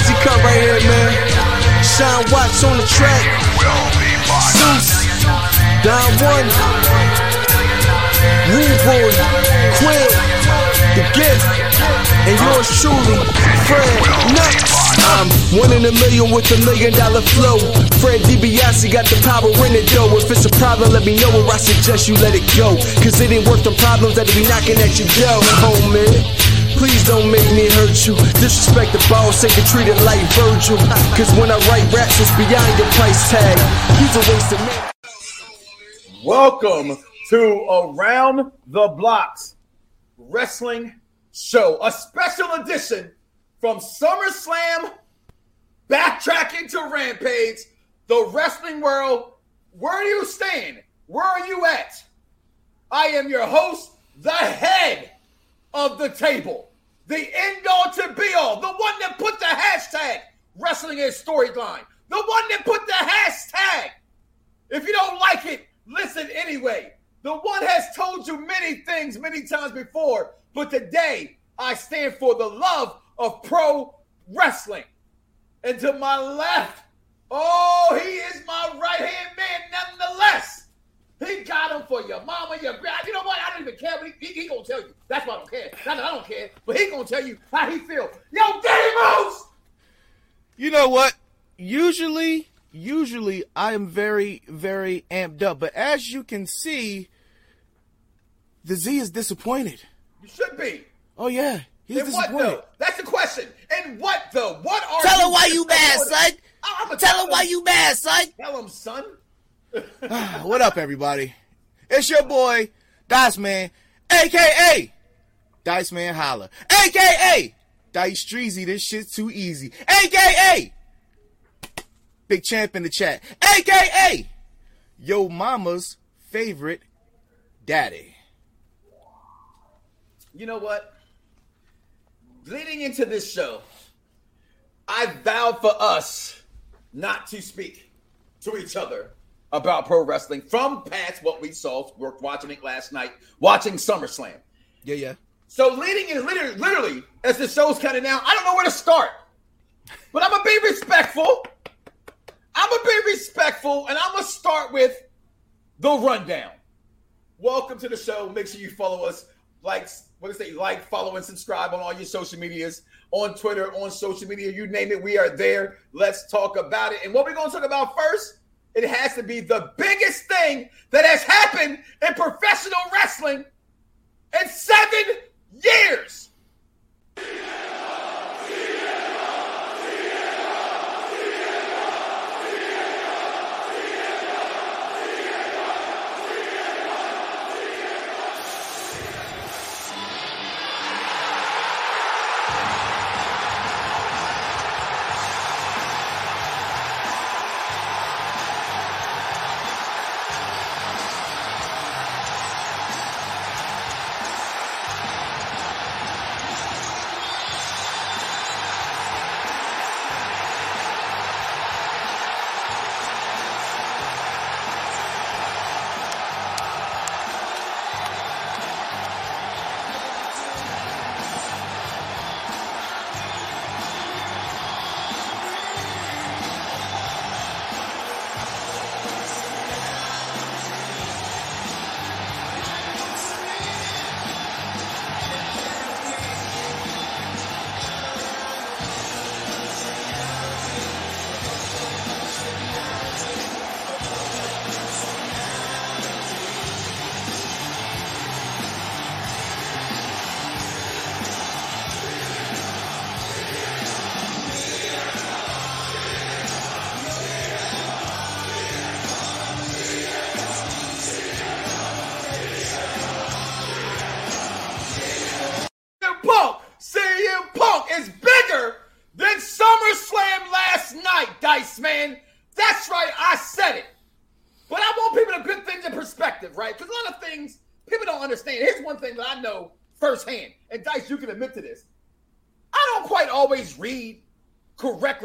Posse cut right here, man. On the track. Zeus, Don One, Rude Boy, Quinn, The Gift, and yours truly, Fred Nuts. I'm one in a million with a million dollar flow. Ted DiBiase got the power in it though. If it's a problem, let me know or I suggest you let it go. Cause it ain't worth the problems that'll be knocking at your door, homie. Please don't make me hurt you. Disrespect the boss, ain't get treated like Virgil. Cause when I write raps, it's beyond your price tag. He's a waste of man. Welcome to Around the Bloxxx Wrestling Show, a special edition from SummerSlam, backtracking to Rampage, the wrestling world. Where are you stand? Where are you at? I am your host, the head of the table, the end all to be all, the one that put the hashtag wrestling is storyline, the one that put the hashtag. If you don't like it, listen anyway. The one has told you many things many times before, but today I stand for the love of pro wrestling. And to my left, oh, he is my right hand man, nonetheless. He got him for your mama, your grandma. You know what? I don't even care. But he, he, he gonna tell you. That's why I don't care. Not that I don't care, but he gonna tell you how he feel. Yo, Daddy Moose. You know what? Usually, usually I am very, very amped up. But as you can see, the Z is disappointed. You should be. Oh yeah, he's what disappointed. though? That's the question. And what though? What are Tell her why you mad, son. Tell her why you mad, son. Tell him, son. what up, everybody? It's your boy Dice Man, aka Dice Man Holla, aka Dice Streezy. This shit's too easy, aka Big Champ in the chat, aka Yo Mama's favorite daddy. You know what? Leading into this show, I vowed for us not to speak to each other about pro wrestling from past what we saw. We're watching it last night, watching SummerSlam. Yeah, yeah. So leading in literally, literally as the show's cutting down, I don't know where to start. But I'm gonna be respectful. I'm gonna be respectful, and I'm gonna start with the rundown. Welcome to the show. Make sure you follow us. Like, what is it? Like, follow, and subscribe on all your social medias, on Twitter, on social media, you name it, we are there. Let's talk about it. And what we're gonna talk about first, it has to be the biggest thing that has happened in professional wrestling in seven years.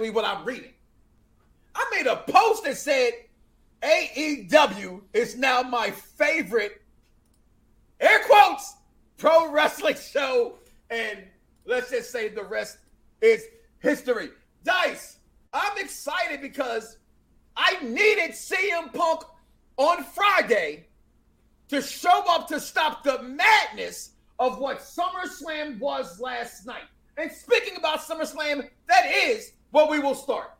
Correctly what I'm reading. I made a post that said AEW is now my favorite air quotes pro wrestling show and let's just say the rest is history Dice, I'm excited because I needed CM Punk on Friday to show up to stop the madness of what SummerSlam was last night. And speaking about SummerSlam, that is where we will start.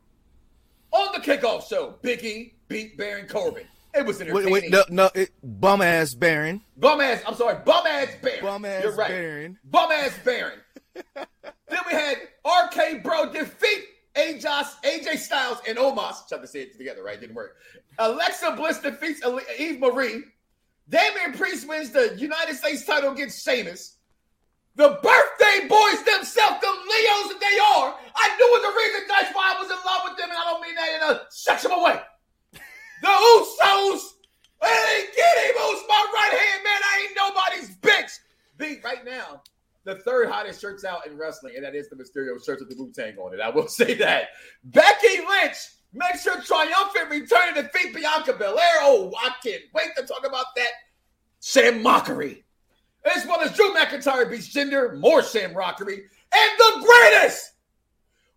On the kickoff show, Biggie beat Baron Corbin. It was entertaining. Wait, wait, no, no, it, bum ass Baron. Bum ass, I'm sorry, bum ass Baron. Bum ass You're right. Baron. Bum ass Baron. then we had RK Bro defeat AJ, AJ Styles and Omos. Trying to say it together, right? Didn't work. Alexa Bliss defeats Eva Marie. Damian Priest wins the United States title against Sheamus. The birthday boys themselves, the Leos that they are. I knew it was the reason that's why I was in love with them, and I don't mean that in a sexual way. The Usos. Hey, get him, who's my right hand man? I ain't nobody's bitch. Beat right now. The third hottest shirts out in wrestling, and that is the Mysterio shirts with the Wu Tang on it. I will say that. Becky Lynch makes her triumphant return to defeat Bianca Belair. Oh, I can't wait to talk about that. Sam Mockery. As well as Drew McIntyre beats Jinder, more Sam Mockery, and the greatest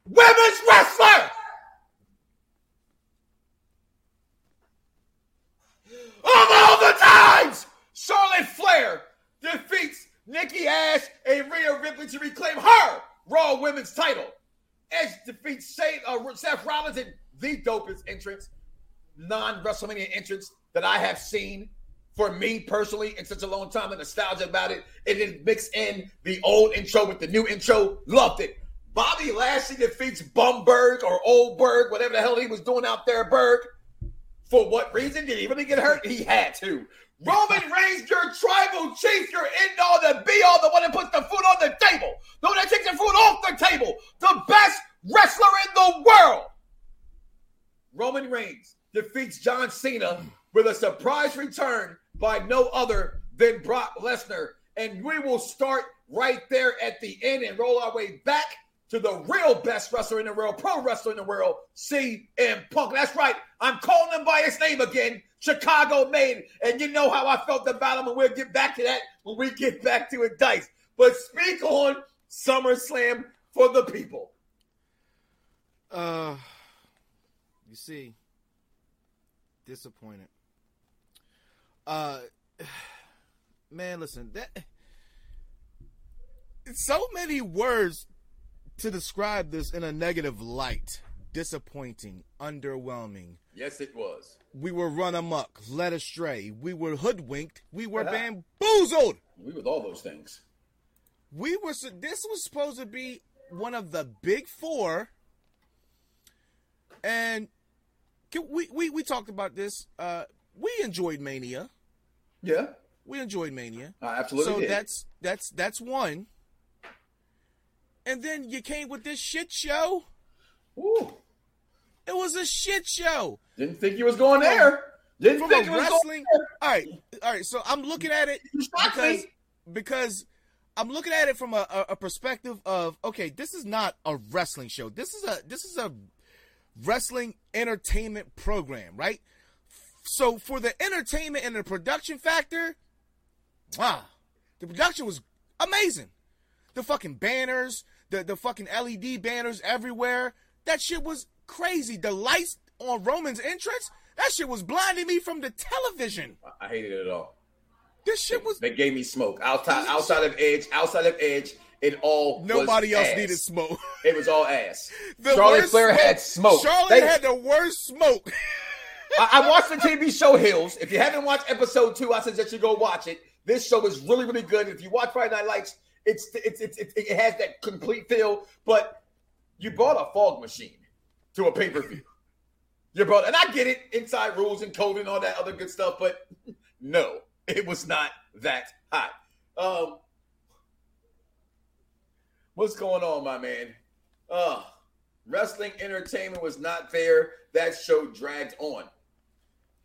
women's wrestler of all the times, Charlotte Flair defeats Nikki Ash and Rhea Ripley to reclaim her Raw Women's title. Edge defeats uh, Seth Rollins in the dopest entrance, non WrestleMania entrance that I have seen for me personally in such a long time. The nostalgia about it. It didn't mix in the old intro with the new intro. Loved it. Bobby Lashley defeats Bumberg or Oldberg, whatever the hell he was doing out there, Berg. For what reason? Did he really get hurt? He had to. Roman Reigns, your tribal chief, your end all, the be all, the one that puts the food on the table, the one that takes the food off the table, the best wrestler in the world. Roman Reigns defeats John Cena with a surprise return by no other than Brock Lesnar. And we will start right there at the end and roll our way back to the real best wrestler in the world, pro wrestler in the world, CM Punk. That's right. I'm calling him by his name again. Chicago made. And you know how I felt about him, and we'll get back to that when we get back to it, Dice. But speak on SummerSlam for the people. Uh, you see, disappointed. Uh, man, listen, that so many words to describe this in a negative light. Disappointing, underwhelming. Yes, it was. We were run amok, led astray. We were hoodwinked. We were bamboozled. We with all those things. We were. This was supposed to be one of the big four, and we we we talked about this. Uh, we enjoyed Mania. Yeah, we enjoyed Mania. I absolutely. So did. that's that's that's one. And then you came with this shit show. Ooh. It was a shit show. Didn't think you was going there. Didn't From think you was wrestling. going there. All right, all right. So I'm looking at it because because I'm looking at it from a, a, a perspective of okay, this is not a wrestling show. This is a this is a wrestling entertainment program, right? So for the entertainment and the production factor, wow, the production was amazing. The fucking banners, the the fucking LED banners everywhere. That shit was crazy. The lights on Roman's entrance, that shit was blinding me from the television. I hated it all. This shit was They gave me smoke outside, outside of Edge, outside of Edge. It all was nobody else ass. needed smoke. It was all ass. The Charlotte Flair had smoke. Charlotte They- had the worst smoke. I, I watched the TV show Hills. If you haven't watched episode two, I suggest you go watch it. This show is really, really good. If you watch Friday Night Lights, it's it's, it's, it's it has that complete feel. But you brought a fog machine to a pay per view. You brought, and I get it, inside rules and code and all that other good stuff. But no, it was not that hot. Um, what's going on, my man? Uh, wrestling entertainment was not there. That show dragged on.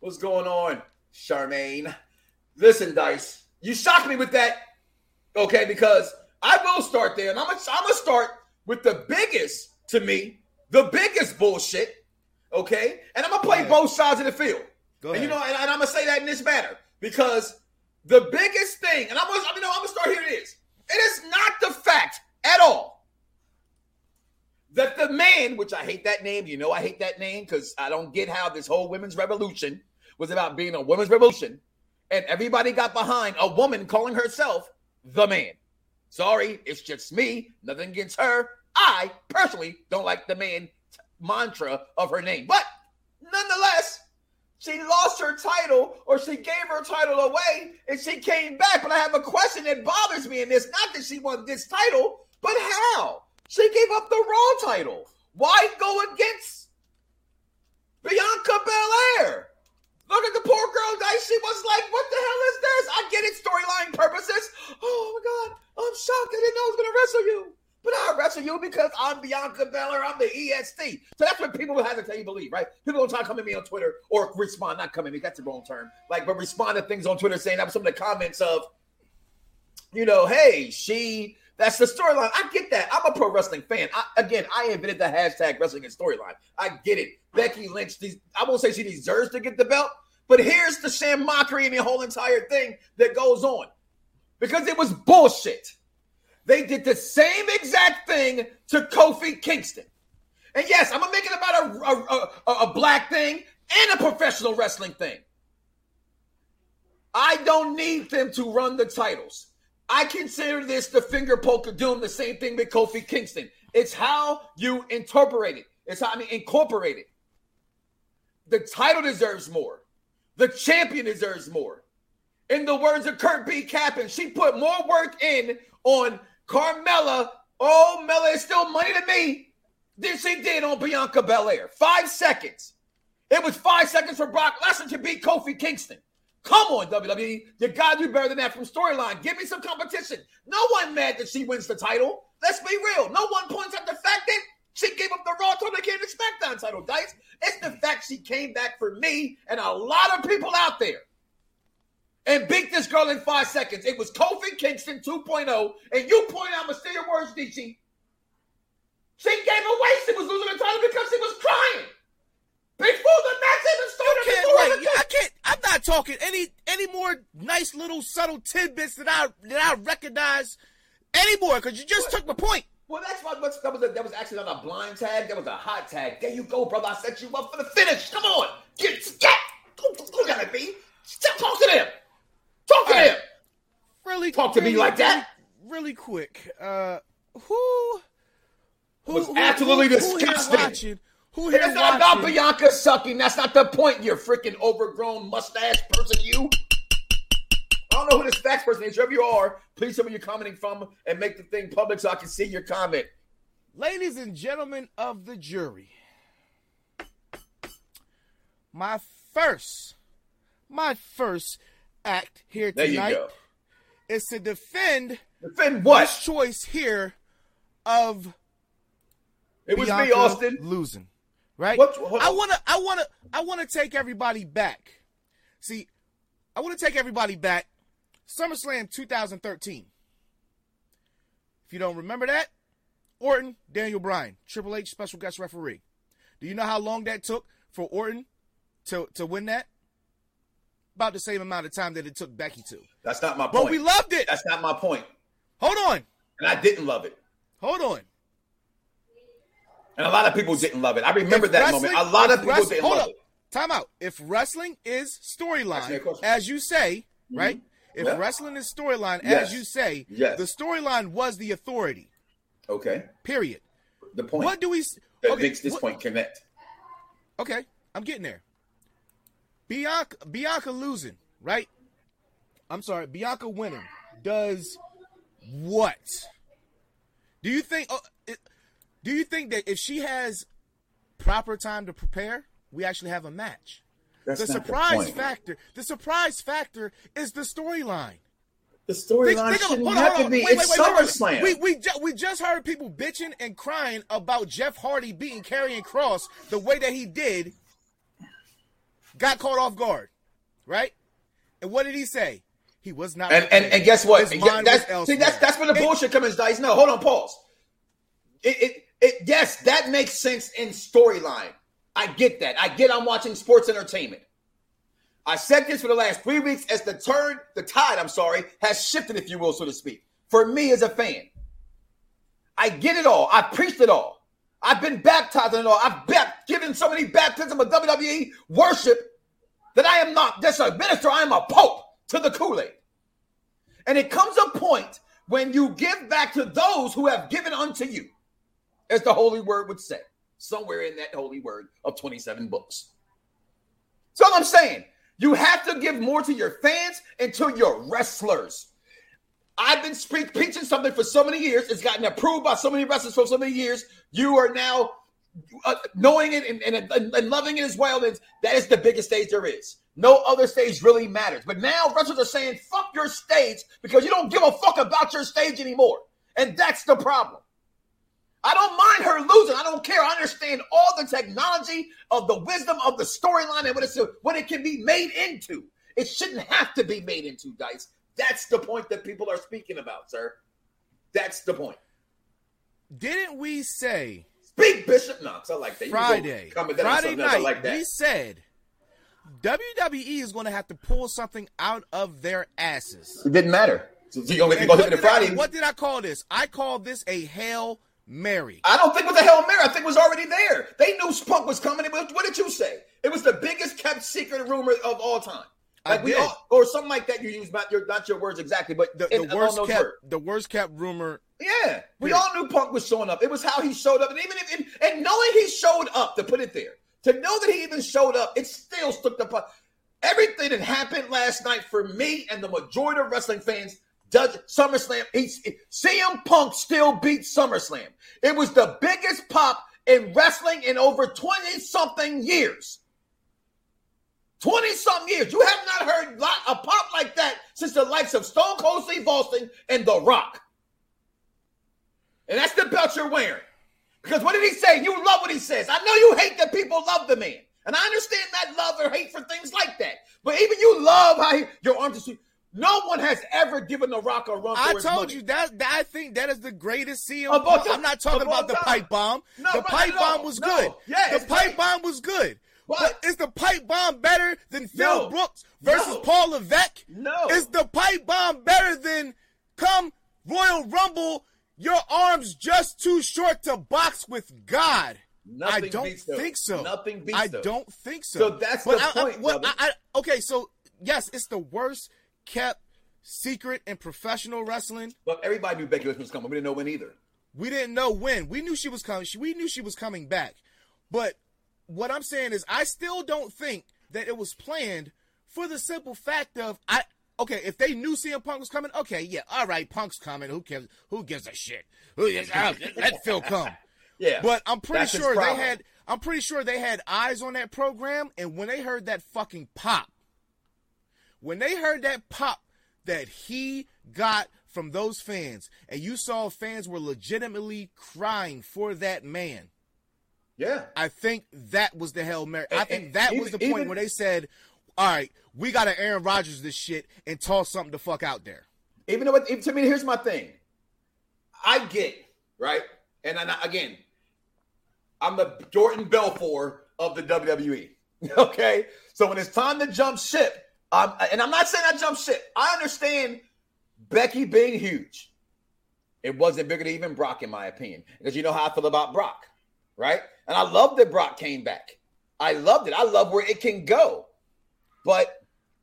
What's going on, Charmaine? Listen, Dice, you shocked me with that. Okay, because I will start there, and I'm gonna, I'm gonna start with the biggest to me, the biggest bullshit. Okay, and I'm gonna play ahead. both sides of the field. Go And you know, and, and I'm gonna say that in this manner because the biggest thing, and I'm gonna, you know, I'm gonna start here. It is. It is not the fact at all that the man, which I hate that name, you know I hate that name because I don't get how this whole women's revolution was about being a women's revolution, and everybody got behind a woman calling herself the man. Sorry, it's just me. Nothing against her. I personally don't like the man t- mantra of her name, but nonetheless, she lost her title or she gave her title away and she came back. But I have a question that bothers me in this. Not that she won this title, but how? She gave up the Raw title. Why go against Bianca Belair? Look at the poor girl. She was like, what the hell is this? I get it, storyline purposes. Oh my God, I'm shocked. I didn't know I was going to wrestle you. But I wrestle you because I'm Bianca Belair. I'm the EST. So that's what people will have to tell you believe, right? People don't try to come at me on Twitter or respond, not come at me. That's the wrong term. Like, but respond to things on Twitter saying that was some of the comments of, you know, hey, she. That's the storyline. I get that. I'm a pro wrestling fan. I, again, I invented the hashtag wrestling and storyline. I get it. Becky Lynch. These, I won't say she deserves to get the belt, but here's the sham mockery and the whole entire thing that goes on because it was bullshit. They did the same exact thing to Kofi Kingston. And yes, I'm gonna make it about a, a, a, a black thing and a professional wrestling thing. I don't need them to run the titles. I consider this the finger poke of doom, the same thing with Kofi Kingston. It's how you interpret it. It's how I mean incorporate it. The title deserves more. The champion deserves more. In the words of Kurt B. Cappan, she put more work in on Carmella. Oh, Mella is still money to me than she did on Bianca Belair. Five seconds. It was five seconds for Brock Lesnar to beat Kofi Kingston. Come on, WWE. You gotta do better than that from storyline. Give me some competition. No one mad that she wins the title. Let's be real. No one points out the fact that she gave up the Raw title, came to SmackDown title, Dice. It's the fact she came back for me and a lot of people out there and beat this girl in five seconds. It was Kofi Kingston 2.0, and you point out mysterious words, DC. She gave away she was losing the title because she was crying. Before the match even started, can't, wait, I can't. I'm not talking any any more nice little subtle tidbits that I that I recognize anymore because you just what? took my point. Well, that's why that was. A, that was actually not a blind tag. That was a hot tag. There you go, brother. I set you up for the finish. Come on, get get. Look at it, B. Talk to them. Talk to right. him. Really, talk to really, me like that. Really quick. Uh, who? Who was who, absolutely who, disgusting. Who here it's not about Bianca sucking. That's not the point. You freaking overgrown mustache person. You. I don't know who this facts person is. Whoever you are, please tell me you're commenting from and make the thing public so I can see your comment. Ladies and gentlemen of the jury, my first, my first act here tonight is to defend defend what this choice here of it was Bianca me, Austin losing. Right? What, I wanna I wanna I wanna take everybody back. See, I wanna take everybody back. SummerSlam 2013. If you don't remember that, Orton, Daniel Bryan, Triple H special guest referee. Do you know how long that took for Orton to, to win that? about the same amount of time that it took Becky to. That's not my point. But we loved it. That's not my point. Hold on. And I didn't love it. Hold on. And a lot of people didn't love it. I remember if that moment. A lot of people didn't love up. it. Time out. If wrestling is storyline, as you say, mm-hmm. right? If yeah. wrestling is storyline, yes. as you say, yes. the storyline was the authority. Okay. Period. The point. What do we? That okay. makes this what, point connect. Okay, I'm getting there. Bianca Bianca losing, right? I'm sorry, Bianca winning does what? Do you think? Uh, it, do you think that if she has proper time to prepare, we actually have a match? That's the surprise the factor. The surprise factor is the storyline. The storyline shouldn't hold have to be. Wait, it's wait, wait, SummerSlam. We we, ju- we just heard people bitching and crying about Jeff Hardy beating Karrion Kross the way that he did got caught off guard, right? And what did he say? He was not. And and, and, guess what? that's, see, that's that's where the bullshit comes. Dice. No, hold on, pause. It, it it yes, that makes sense in storyline. I get that. I get. I'm watching sports entertainment. I said this for the last three weeks as the turn, the tide. I'm sorry, has shifted, if you will, so to speak. For me as a fan, I get it all. I preached it all. I've been baptized in it all. I've been given so many baptism of WWE worship that I am not just a minister, I am a pope to the Kool-Aid. And it comes a point when you give back to those who have given unto you, as the holy word would say, somewhere in that holy word of 27 books. So I'm saying, you have to give more to your fans and to your wrestlers. I've been preaching something for so many years. It's gotten approved by so many wrestlers for so many years. You are now uh, knowing it and, and, and, loving it as well. That that is the biggest stage there is. No other stage really matters. But now wrestlers are saying, fuck your stage because you don't give a fuck about your stage anymore. And that's the problem. I don't mind her losing. I don't care. I understand all the technology of the wisdom of the storyline and what, it's, what it can be made into. It shouldn't have to be made into, Dice. That's the point that people are speaking about, sir. That's the point. Didn't we say Speak Bishop Knoxxx? I like that. Friday, Friday night, like that. we said WWE is going to have to pull something out of their asses. It didn't matter. So you going to go Friday? I, what did I call this? I called this a hail Mary. I don't think it was a Hail Mary. I think it was already there. They knew Punk was coming. Was, what did you say? It was the biggest kept secret rumor of all time. Like we all, or something like that. You use not your not your words exactly, but the, the worst kept words. the worst kept rumor. Yeah, we all knew Punk was showing up. It was how he showed up, and even if and, and knowing he showed up to put it there, to know that he even showed up, it still stuck the. Everything that happened last night for me and the majority of wrestling fans does SummerSlam. He's, CM Punk still beat SummerSlam. It was the biggest pop in wrestling in over 20 something years. 20 something years. You have not heard a pop like that since the likes of Stone Cold Steve Austin and The Rock. And that's the belt you're wearing. Because what did he say? You love what he says. I know you hate that people love the man. And I understand that love or hate for things like that. But even you love how he, your arms are. No one has ever given The Rock a run. I told you that, that, I think that is the greatest CM. I'm not talking about the pipe bomb. No, the pipe bomb was no. good. Yeah, the pipe great. bomb was good. What? But is the pipe bomb better than Phil no. Brooks versus no. Paul Levesque? No. Is the pipe bomb better than come Royal Rumble? Your arms just too short to box with God. Nothing I don't think so. Nothing beats I don't think so. So that's but the I, point. I, well, I, okay, so yes, it's the worst kept secret in professional wrestling. But everybody knew Becky Lynch was coming. We didn't know when either. We didn't know when. We knew she was coming. We knew she was coming back. But what I'm saying is, I still don't think that it was planned for the simple fact of I. Okay, if they knew CM Punk was coming, okay, yeah, all right, Punk's coming. Who cares? Who gives a shit? Who is, let Phil come. Yeah, but I'm pretty sure they had. I'm pretty sure they had eyes on that program, and when they heard that fucking pop, when they heard that pop that he got from those fans, and you saw fans were legitimately crying for that man. Yeah. I think that was the Hail Mary. I think that even, was the point even, where they said, all right, we got to Aaron Rodgers this shit and toss something the fuck out there. Even though, to me, here's my thing. I get, right? And I, again, I'm the Jordan Belfort of the WWE. Okay? So when it's time to jump ship, um, and I'm not saying I jump shit. I understand Becky being huge. It wasn't bigger than even Brock, in my opinion, because you know how I feel about Brock, right? And I love that Brock came back. I loved it. I love where it can go, but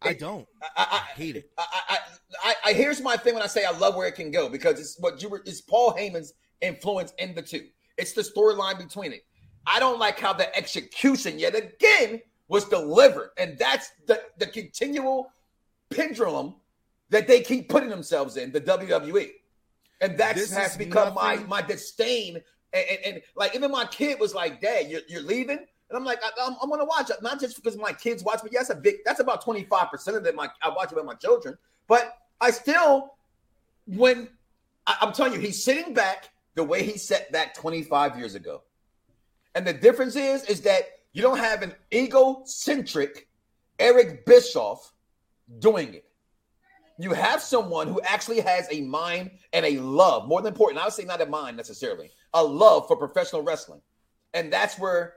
I don't. I, I, I hate it. I, I, I, here's my thing when I say I love where it can go because it's what you were. It's Paul Heyman's influence in the two. It's the storyline between it. I don't like how the execution yet again was delivered. And that's the, the continual pendulum that they keep putting themselves in, the WWE. And that has become nothing... my my disdain. And, and, and, like even my kid was like, Dad, you're, you're leaving? And I'm like, I, am gonna watch it, not just because my kids watch, but yes, a big that's about 25% of it. My I watch it with my children, but I still when I, I'm telling you, he's sitting back the way he sat back 25 years ago. And the difference is, is that you don't have an egocentric Eric Bischoff doing it. You have someone who actually has a mind and a love, more than important. I would say not a mind necessarily, a love for professional wrestling. And that's where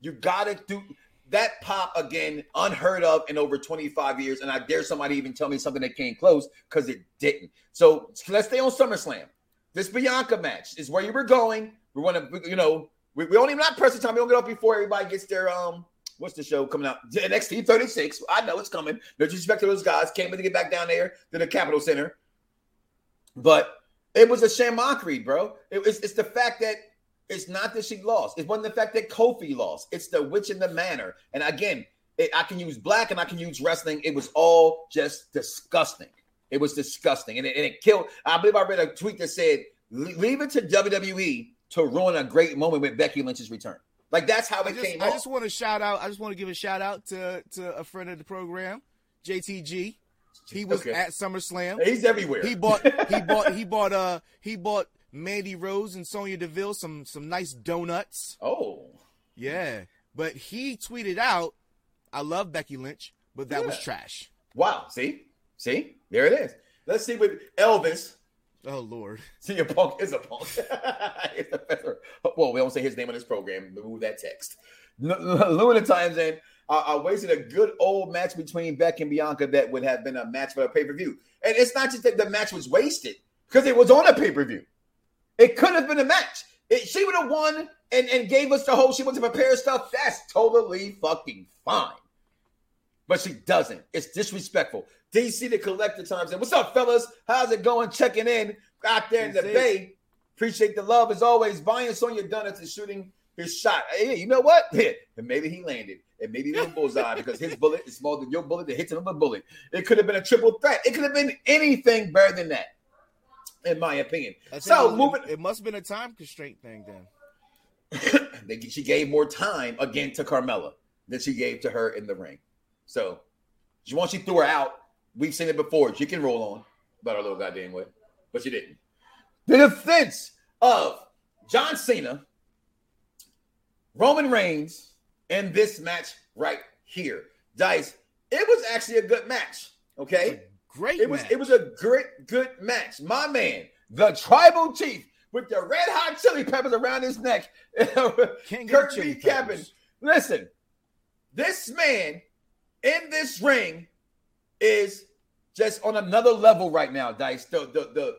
you got to do that pop again, unheard of in over 25 years. And I dare somebody even tell me something that came close because it didn't. So let's stay on SummerSlam. This Bianca match is where you were going. We want to, you know, We, we don't even not press time. We don't get off before everybody gets their um. What's the show coming out? NXT 36. I know it's coming. No disrespect to those guys. Can't wait to get back down there to the Capitol Center. But it was a sham mockery, bro. It was, it's the fact that it's not that she lost. It wasn't the fact that Kofi lost. It's the which and the manner. And again, it, I can use black and I can use wrestling. It was all just disgusting. It was disgusting. And it, and it killed. I believe I read a tweet that said, leave it to WWE to ruin a great moment with Becky Lynch's return. Like that's how it I just, came I off. just want to shout out. I just want to give a shout out to to a friend of the program, JTG. He was Okay. at SummerSlam. He's everywhere. He bought he bought he bought uh he bought Mandy Rose and Sonya Deville some some nice donuts. oh, Yeah, but he tweeted out, "I love Becky Lynch, but that was trash." wow. See, see, there it is. Let's see what Elvis. Oh Lord, See, a punk is a punk. Well, we don't say his name on this program. Remove that text. Luna Times and I, I wasted a good old match between Beck and Bianca that would have been a match for a pay per view. And it's not just that the match was wasted because it was on a pay per view. It could have been a match. It, she would have won and, and gave us the whole. She wants to prepare stuff. That's totally fucking fine. But she doesn't. It's disrespectful. DC the collector times and what's up, fellas? How's it going? Checking in out there in the bay. Appreciate the love as always. Buying Sonya Dunnett is shooting his shot. Hey, you know what? Yeah, and maybe he landed. And maybe didn't bullseye because his bullet is smaller than your bullet that hits another bullet. It could have been a triple threat. It could have been anything better than that, in my opinion. So it, was- moving, It must have been a time constraint thing then. she gave more time again to Carmella than she gave to her in the ring. So she once she threw her out, we've seen it before. She can roll on about her little goddamn way, but she didn't. The defense of John Cena, Roman Reigns, and this match right here, Dice. It was actually a good match. Okay, Great. it was match. it was a great good match. My man, the tribal chief with the red hot chili peppers around his neck, Kurt chili B. Kevin. Listen, this man in this ring is just on another level right now, Dice. The the the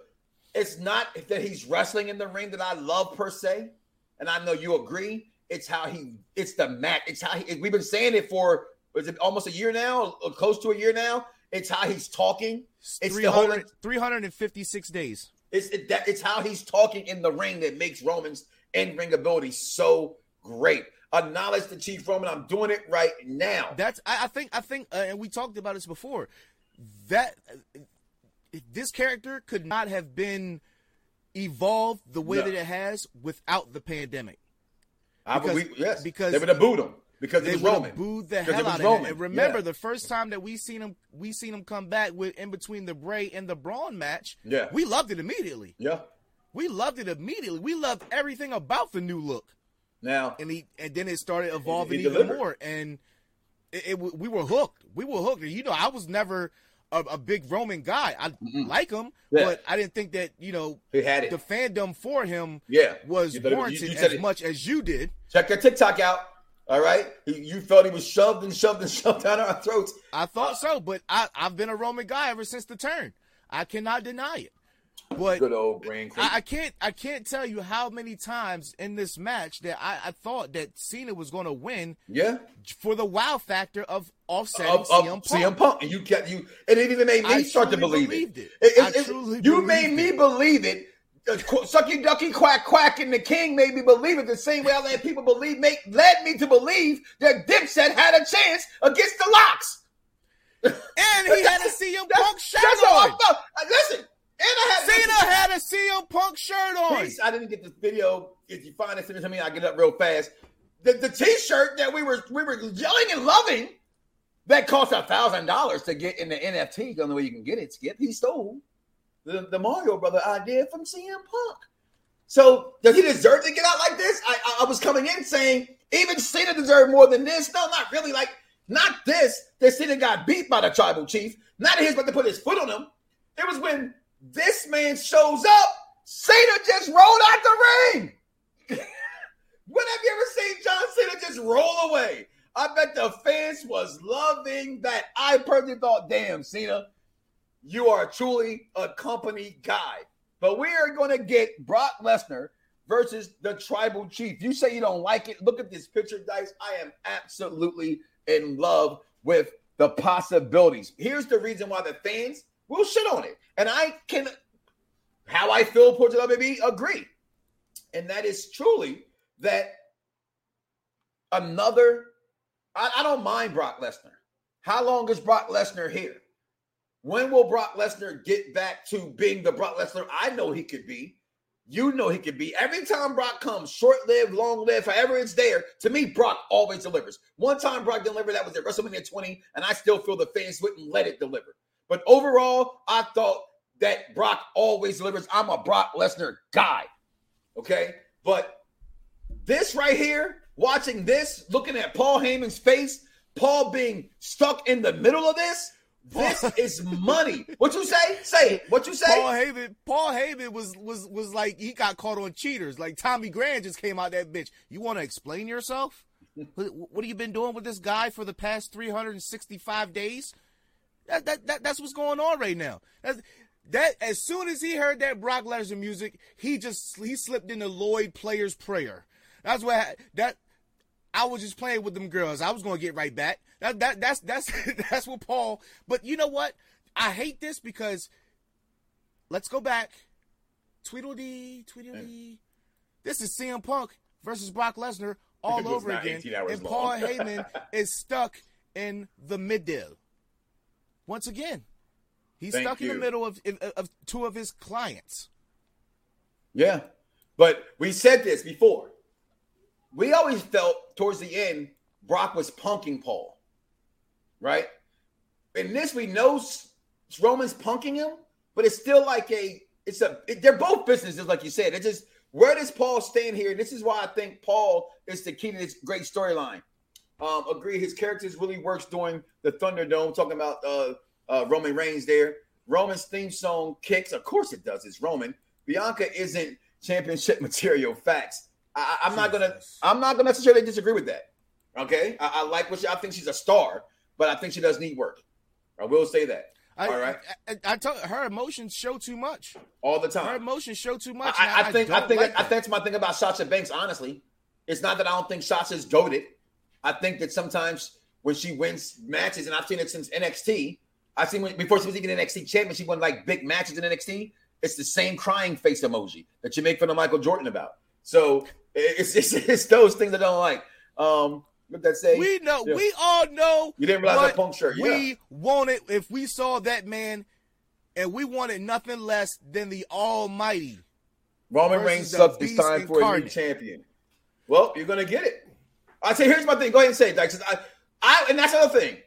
it's not that he's wrestling in the ring that I love per se, and I know you agree. It's how he. It's the match. It's how he. We've been saying it for was it almost a year now, or close to a year now. It's how he's talking. It's the whole. 356 days. It's it, that, it's how he's talking in the ring that makes Roman's in ring ability so great. Acknowledge the Chief Roman. I'm doing it right now. That's I, I think I think uh, and we talked about this before. That uh, this character could not have been evolved the way No. that it has without the pandemic. I because- yes, because they would have booed him because They would Roman. have booed the hell out of Roman. him. And remember, Yeah. the first time that we seen him, we seen him come back with in between the Bray and the Braun match. Yeah. we loved it immediately. Yeah. We loved it immediately. We loved everything about the new look. Now and he and then it started evolving even delivered. more and it, it we were hooked we were hooked you know i was never a, a big roman guy i like him Yeah. but i didn't think that you know he had it. the fandom for him Yeah. was You you- warranted you said as it. much as you did Check your TikTok out. All right. You felt he was shoved and shoved and shoved down our throats. i thought so but I, i've been a roman guy ever since the turn i cannot deny it but Good old brain. I, I can't I can't tell you how many times in this match that I, I thought that Cena was going to win yeah. for the wow factor of offsetting Of, of CM Punk. CM Punk. And you kept you and it even made me I start to believe it. it. It- truly you believed made me believe it. Uh, qu- Sucky ducky quack quack and the king made me believe it the same way I let people believe make led me to believe that Dipset had a chance against the Lox. And he had a CM Punk shirt That's how I felt. Uh, Listen, I had Cena had a CM Punk shirt on. Please, I didn't get this video. If you find it, send it to me. I'll get up real fast. The, the t-shirt that we were we were yelling and loving that cost a thousand dollars to get in the NFT. The only way you can get it, Skip. He stole the, the Mario brother idea from CM Punk. So does he deserve to get out like this? I, I, I was coming in saying even Cena deserved more than this. No, not really. Like not this. That Cena got beat by the tribal chief. Not that he's about to put his foot on him. It was when this man shows up. Cena just rolled out the ring. when have you ever seen John Cena just roll away? I bet the fans was loving that. I personally thought, damn, Cena, you are truly a company guy. But we are going to get Brock Lesnar versus the tribal chief. You say you don't like it. Look at this picture, Dice. I am absolutely in love with the possibilities. Here's the reason why the fans will shit on it. And I can, how I feel towards WWE, agree. And that is truly that another, I, I don't mind Brock Lesnar. How long is Brock Lesnar here? When will Brock Lesnar get back to being the Brock Lesnar I know he could be? You know he could be. Every time Brock comes, short lived, long lived, however it's there, to me, Brock always delivers. One time Brock delivered, that was at WrestleMania 20, and I still feel the fans wouldn't let it deliver. But overall, I thought that Brock always delivers. I'm a Brock Lesnar guy. Okay. But this right here, watching this, looking at Paul Heyman's face, Paul being stuck in the middle of this, this is money. What you say? Say it. What you say? Paul Heyman. Paul Heyman was was was like he got caught on cheaters. Like Tommy Grand just came out that bitch. You want to explain yourself? what, what have you been doing with this guy for the past 365 days? That, that, that that's what's going on right now. That's, that as soon as he heard that Brock Lesnar music, he just he slipped into Lloyd Player's prayer. That's what that I was just playing with them girls. I was gonna get right back. That that that's that's that's what Paul. But you know what? I hate this because let's go back. Tweedledee, Tweedledee. This is CM Punk versus Brock Lesnar all over again, and Paul Heyman is stuck in the middle. Once again, he's Thank stuck you. in the middle of, of, of two of his clients. Yeah, but we said this before. We always felt towards the end Brock was punking Paul right? In this, we know Roman's punking him, but it's still like a it's a it, they're both businesses, like you said. It's just where does Paul stand here? And this is why I think Paul is the key to this great storyline. Um, agree, his characters really works during the Thunderdome. Talking about uh, uh, Roman Reigns there. Roman's theme song kicks. Of course it does. It's Roman. Bianca isn't championship material. Facts. I, am not gonna. I'm not gonna necessarily disagree with that. Okay. I, I like what she, I think she's a star but I think she does need work. I will say that. I, All right. I, I, told her emotions show too much all the time. Her emotions show too much. I, I think. I, think. Like I think that's my thing about Sasha Banks. Honestly, it's not that I don't think Sasha's goaded. I think that sometimes when she wins matches, and I've seen it since NXT. I've seen when, before she was even NXT champion, she won like big matches in NXT. It's the same crying face emoji that you make fun of Michael Jordan about. So it's it's, it's those things I don't like. Um, what that say? We know. Yeah. We all know. You didn't realize that punk shirt. Yeah. We wanted if we saw that man, and we wanted nothing less than the Almighty. Roman Reigns sucks. It's time for incarnate. a new champion. Well, you're gonna get it. I say, here's my thing. Go ahead and say it, Dyke. I, I, and that's another thing.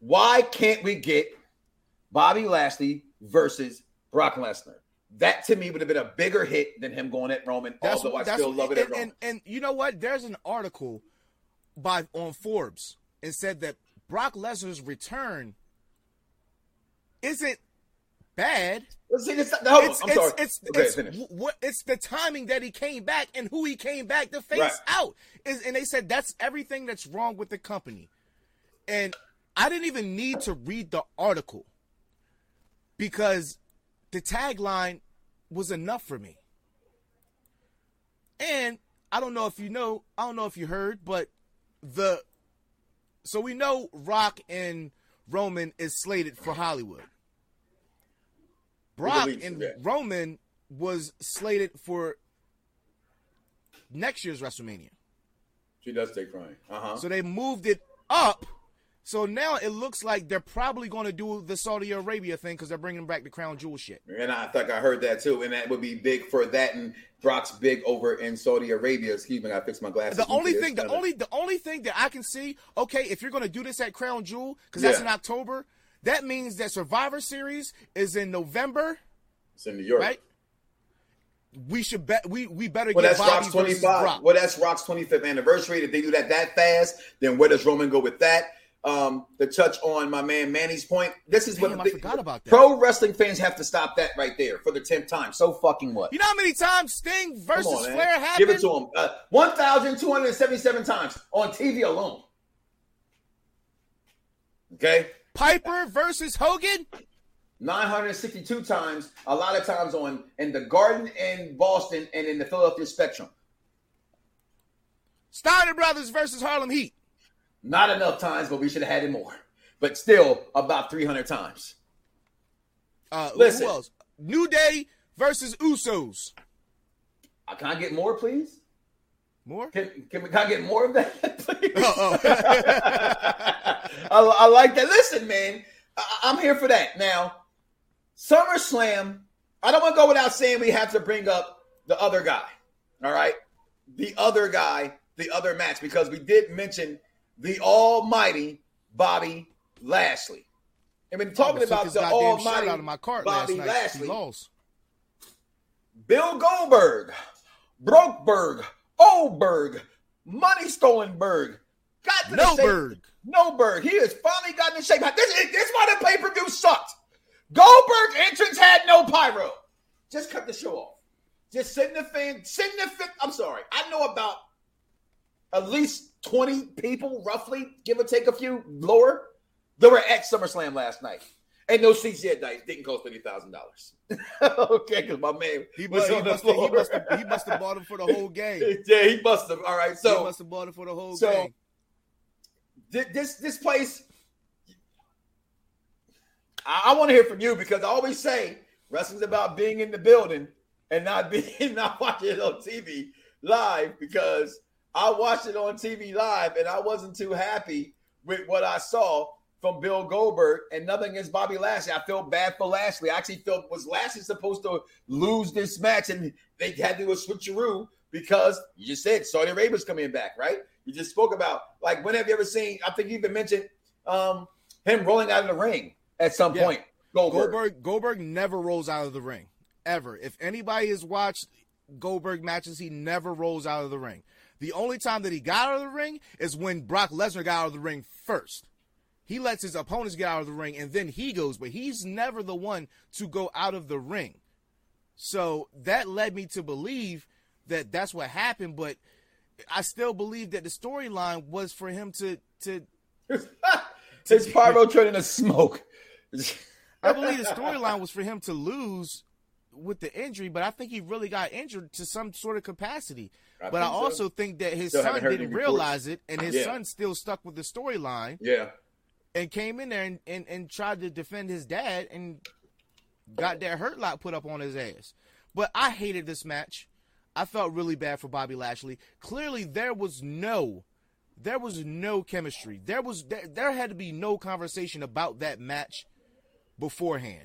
Why can't we get Bobby Lashley versus Brock Lesnar? That to me would have been a bigger hit than him going at Roman. That's although what, I still love it. And, and, and you know what? There's an article by on Forbes and said that Brock Lesnar's return isn't bad. See, it's, no, it's, I'm it's, sorry. It's, it's, okay, it's, it's, the timing that he came back and who he came back to face right. out. Is, and they said that's everything that's wrong with the company. And I didn't even need to read the article because the tagline was enough for me. And I don't know if you know, I don't know if you heard, but the so we know Rock and Roman is slated for Hollywood. Brock and Roman was slated for next year's WrestleMania. She does stay crying. Uh-huh. So they moved it up so now it looks like they're probably going to do the Saudi Arabia thing because they're bringing back the crown jewel shit. And I think I heard that too, and that would be big for that. And Brock's big over in Saudi Arabia. Excuse me, I fixed my glasses. The only thing, the only, the only thing that I can see, okay, if you're going to do this at Crown Jewel because that's yeah. in October, that means that Survivor Series is in November. It's in New York, right? we should bet we we better get. well, get that's Bobby Rock's 25. Well, that's Rock's 25th anniversary. If they do that that fast, then where does Roman go with that? um, to touch on my man Manny's point. This is Damn, what I forgot about that. pro wrestling fans have to stop that right there for the tenth time. So fucking what? You know how many times Sting versus on, Flair happened? Give it to him. Uh, One thousand two hundred seventy-seven times on TV alone. Okay. Piper versus Hogan. 962 times, a lot of times on in the Garden in Boston and in the Philadelphia Spectrum. Steiner Brothers versus Harlem Heat. Not enough times, but we should have had it more. But still, about 300 times. Uh, Listen. Who else? New Day versus Usos. Uh, Can I get more, please? More? Can, can, we, can I get more of that, please? Oh, oh. I, I like that. Listen, man, I, I'm here for that. Now, SummerSlam, I don't want to go without saying we have to bring up the other guy. All right? The other guy, the other match, because we did mention the almighty Bobby Lashley. And we're talking Took about the almighty out of my cart Bobby last night. He Lashley. lost. Bill Goldberg, Brokeberg, Oldberg, Money Stolenberg, got to the No Berg. Noberg. He has finally gotten in shape. This is this is why the pay per view sucked. Goldberg entrance had no pyro. Just cut the show off. Just send the fan, send the fit. I'm sorry. I know about at least 20 people, roughly, give or take a few lower, that were at SummerSlam last night. And no seats yet, dice didn't cost fifty thousand dollars. okay, because my man He was must, he, on the must have, he, floor. must have, he must have bought him for the whole game. Yeah, he must have. All right, so he must have bought him for the whole so- game. Thi- this this place I, I want to hear from you because I always say wrestling's about being in the building and not being not watching it on TV live because I watched it on TV live and I wasn't too happy with what I saw from Bill Goldberg and nothing against Bobby Lashley. I felt bad for Lashley. I actually felt was Lashley supposed to lose this match and they had to do a switcheroo because you just said Saudi Arabia's coming back, right? You just spoke about like when have you ever seen? I think you even mentioned um, him rolling out of the ring at some Yeah. point. Goldberg. Goldberg Goldberg never rolls out of the ring ever. If anybody has watched Goldberg matches, he never rolls out of the ring. The only time that he got out of the ring is when Brock Lesnar got out of the ring first. He lets his opponents get out of the ring and then he goes, but he's never the one to go out of the ring. So that led me to believe that that's what happened, but I still believe that the storyline was for him to to His pyro turned into smoke. I believe the storyline was for him to lose with the injury, but I think he really got injured to some sort of capacity. I but I think so. also think that his Still son didn't realize it, and his Yeah. son still stuck with the storyline yeah. And came in there and, and, and tried to defend his dad and got that hurt lock put up on his ass. But I hated this match. I felt really bad for Bobby Lashley. Clearly, there was no, there was no chemistry. There was there, there had to be no conversation about that match beforehand.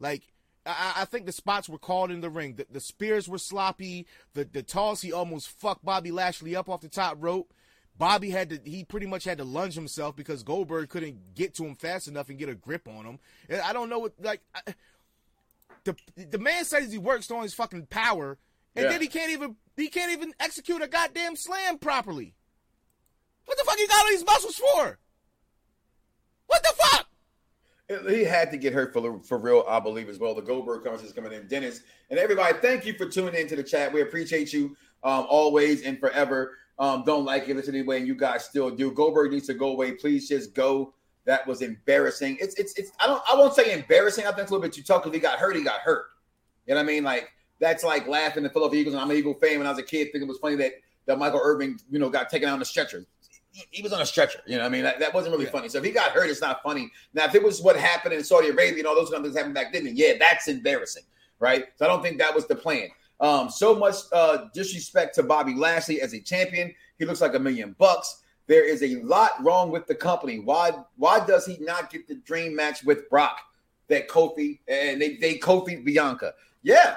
Like I, I think the spots were called in the ring. The, the spears were sloppy. The the toss he almost fucked Bobby Lashley up off the top rope. Bobby had to he pretty much had to lunge himself because Goldberg couldn't get to him fast enough and get a grip on him. And I don't know what like I, the the man says he works on his fucking power, and Yeah. then he can't even he can't even execute a goddamn slam properly. What the fuck you got all these muscles for? What the fuck? He had to get hurt for for real, I believe, as well. The Goldberg conference is coming in. Dennis and everybody, thank you for tuning into the chat. We appreciate you um, always and forever. Um, don't like it, listen anyway, and you guys still do. Goldberg needs to go away. Please just go. That was embarrassing. It's it's it's. I don't. I won't say embarrassing. I think it's a little bit too tough because he got hurt. He got hurt. You know what I mean? Like that's like laughing at the Philadelphia Eagles. And I'm an Eagle fan when I was a kid, thinking it was funny that that Michael Irvin, you know, got taken out on a stretcher. He, he was on a stretcher. You know what I mean? That, that wasn't really Yeah. funny. So if he got hurt, it's not funny. Now, if it was what happened in Saudi Arabia and all those kind of things happened back then, then yeah, that's embarrassing, right? So I don't think that was the plan. Um, so much uh, disrespect to Bobby Lashley as a champion. He looks like a million bucks. There is a lot wrong with the company. Why? Why does he not get the dream match with Brock? That Kofi and they they Kofi Bianca. Yeah,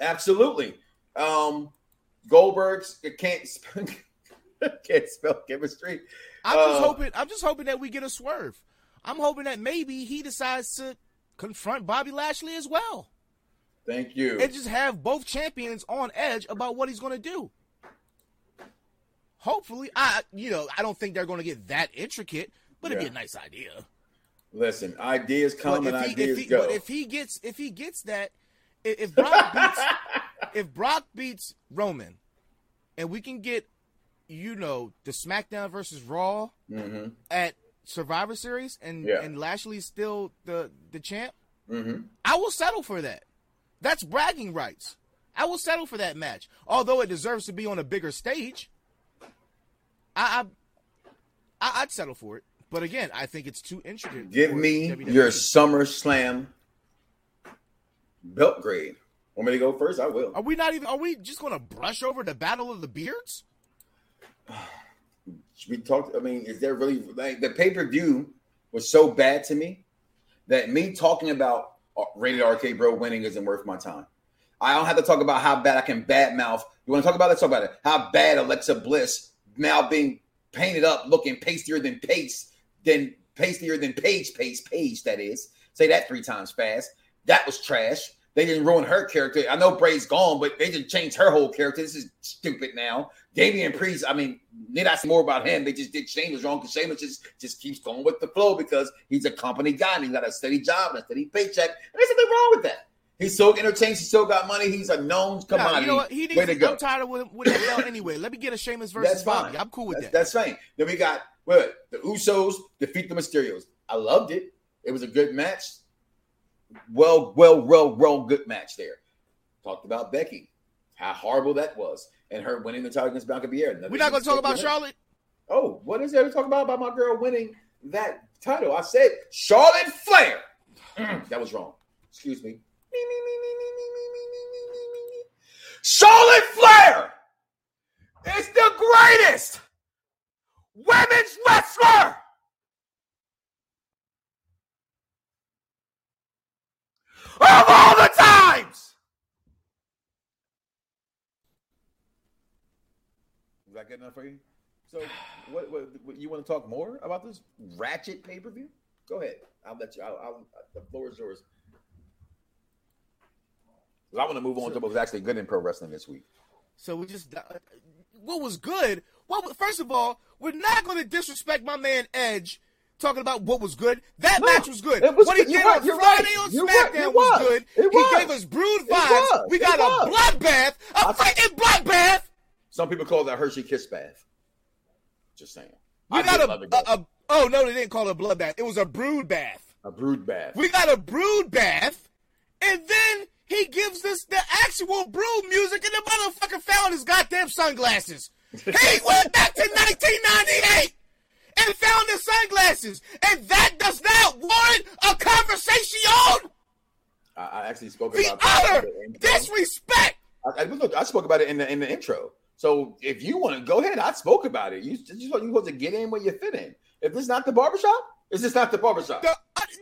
absolutely. Um, Goldberg's can't spell, can't spell chemistry. I'm just Uh, hoping. I'm just hoping that we get a swerve. I'm hoping that maybe he decides to confront Bobby Lashley as well, Thank you. and just have both champions on edge about what he's going to do. Hopefully, I you know I don't think they're going to get that intricate, but it'd be a nice idea. Listen, ideas come and he, ideas he, go. but if he gets if he gets that, if, Brock beats if Brock beats Roman, and we can get you know the SmackDown versus Raw Mhm. at Survivor Series and Yeah. and Lashley's still the the champ, Mm-hmm. I will settle for that. That's bragging rights. I will settle for that match, although it deserves to be on a bigger stage. I, I, I'd settle for it, but again, I think it's too intricate. Give me WWE. your SummerSlam belt grade. Want me to go first? I will. Are we not even? Are we just going to brush over the Battle of the Beards? we talked. I mean, is there really like the pay per view was so bad to me that me talking about Uh, rated RK bro winning isn't worth my time. I don't have to talk about how bad I can bad mouth. You want to talk about it? Talk about it. How bad Alexa Bliss now being painted up, looking pastier than paste, than pastier than page paste page. That is, say that three times fast. That was trash. They didn't ruin her character. I know Bray's gone, but they didn't change her whole character. This is stupid now. Damian Priest, I mean, need I say more about him? They just did Sheamus wrong because Sheamus just, just keeps going with the flow because he's a company guy and he's got a steady job and a steady paycheck. And there's nothing wrong with that. He's so entertained. He still got money. He's a known No, commodity. you know what? He Way needs to to go. I'm tired of with, with that belt anyway. Let me get a Sheamus versus That's fine. Bobby. I'm cool with that's, that. That's fine. Then we got what the Usos defeat the Mysterios. I loved it. It was a good match well, well, well, well, good match there. Talked about Becky, how horrible that was, and her winning the title against Bianca We're not going to talk about Charlotte. Oh, what is there to talk about about my girl winning that title? I said Charlotte Flair. that was wrong. Excuse me. Charlotte Flair is the greatest women's wrestler of all the times. Is that good enough for you? So, what, what, what you want to talk more about this ratchet pay per view? Go ahead. I'll let you. I'll, I'll, the floor is yours. 'Cause I want to move on to what was actually good in pro wrestling this week. So we just uh, what was good. What first of all, we're not going to disrespect my man Edge. Talking about what was good, that No, match was good. it was what he good. You're did right, on you're Friday right. on You're. SmackDown It was. was. good. It he gave us brood It vibes. We got a bloodbath, a I- freaking bloodbath. Some people call that Hershey Kiss Bath. Just saying. We I got a, a, a oh no, they didn't call it a bloodbath. It was a brood bath. a brood bath. We got a brood bath, and then he gives us the actual brood music, and the motherfucker found his goddamn sunglasses. he went back to 1998 and found his sunglasses, and that does not warrant a conversation. I, I actually spoke The about utter the disrespect. I, I, look, I spoke about it in the in the intro. So if you want to go ahead, I spoke about it. You you you supposed to get in where you fit in. If this is not the barbershop, is this not the barbershop? The, uh,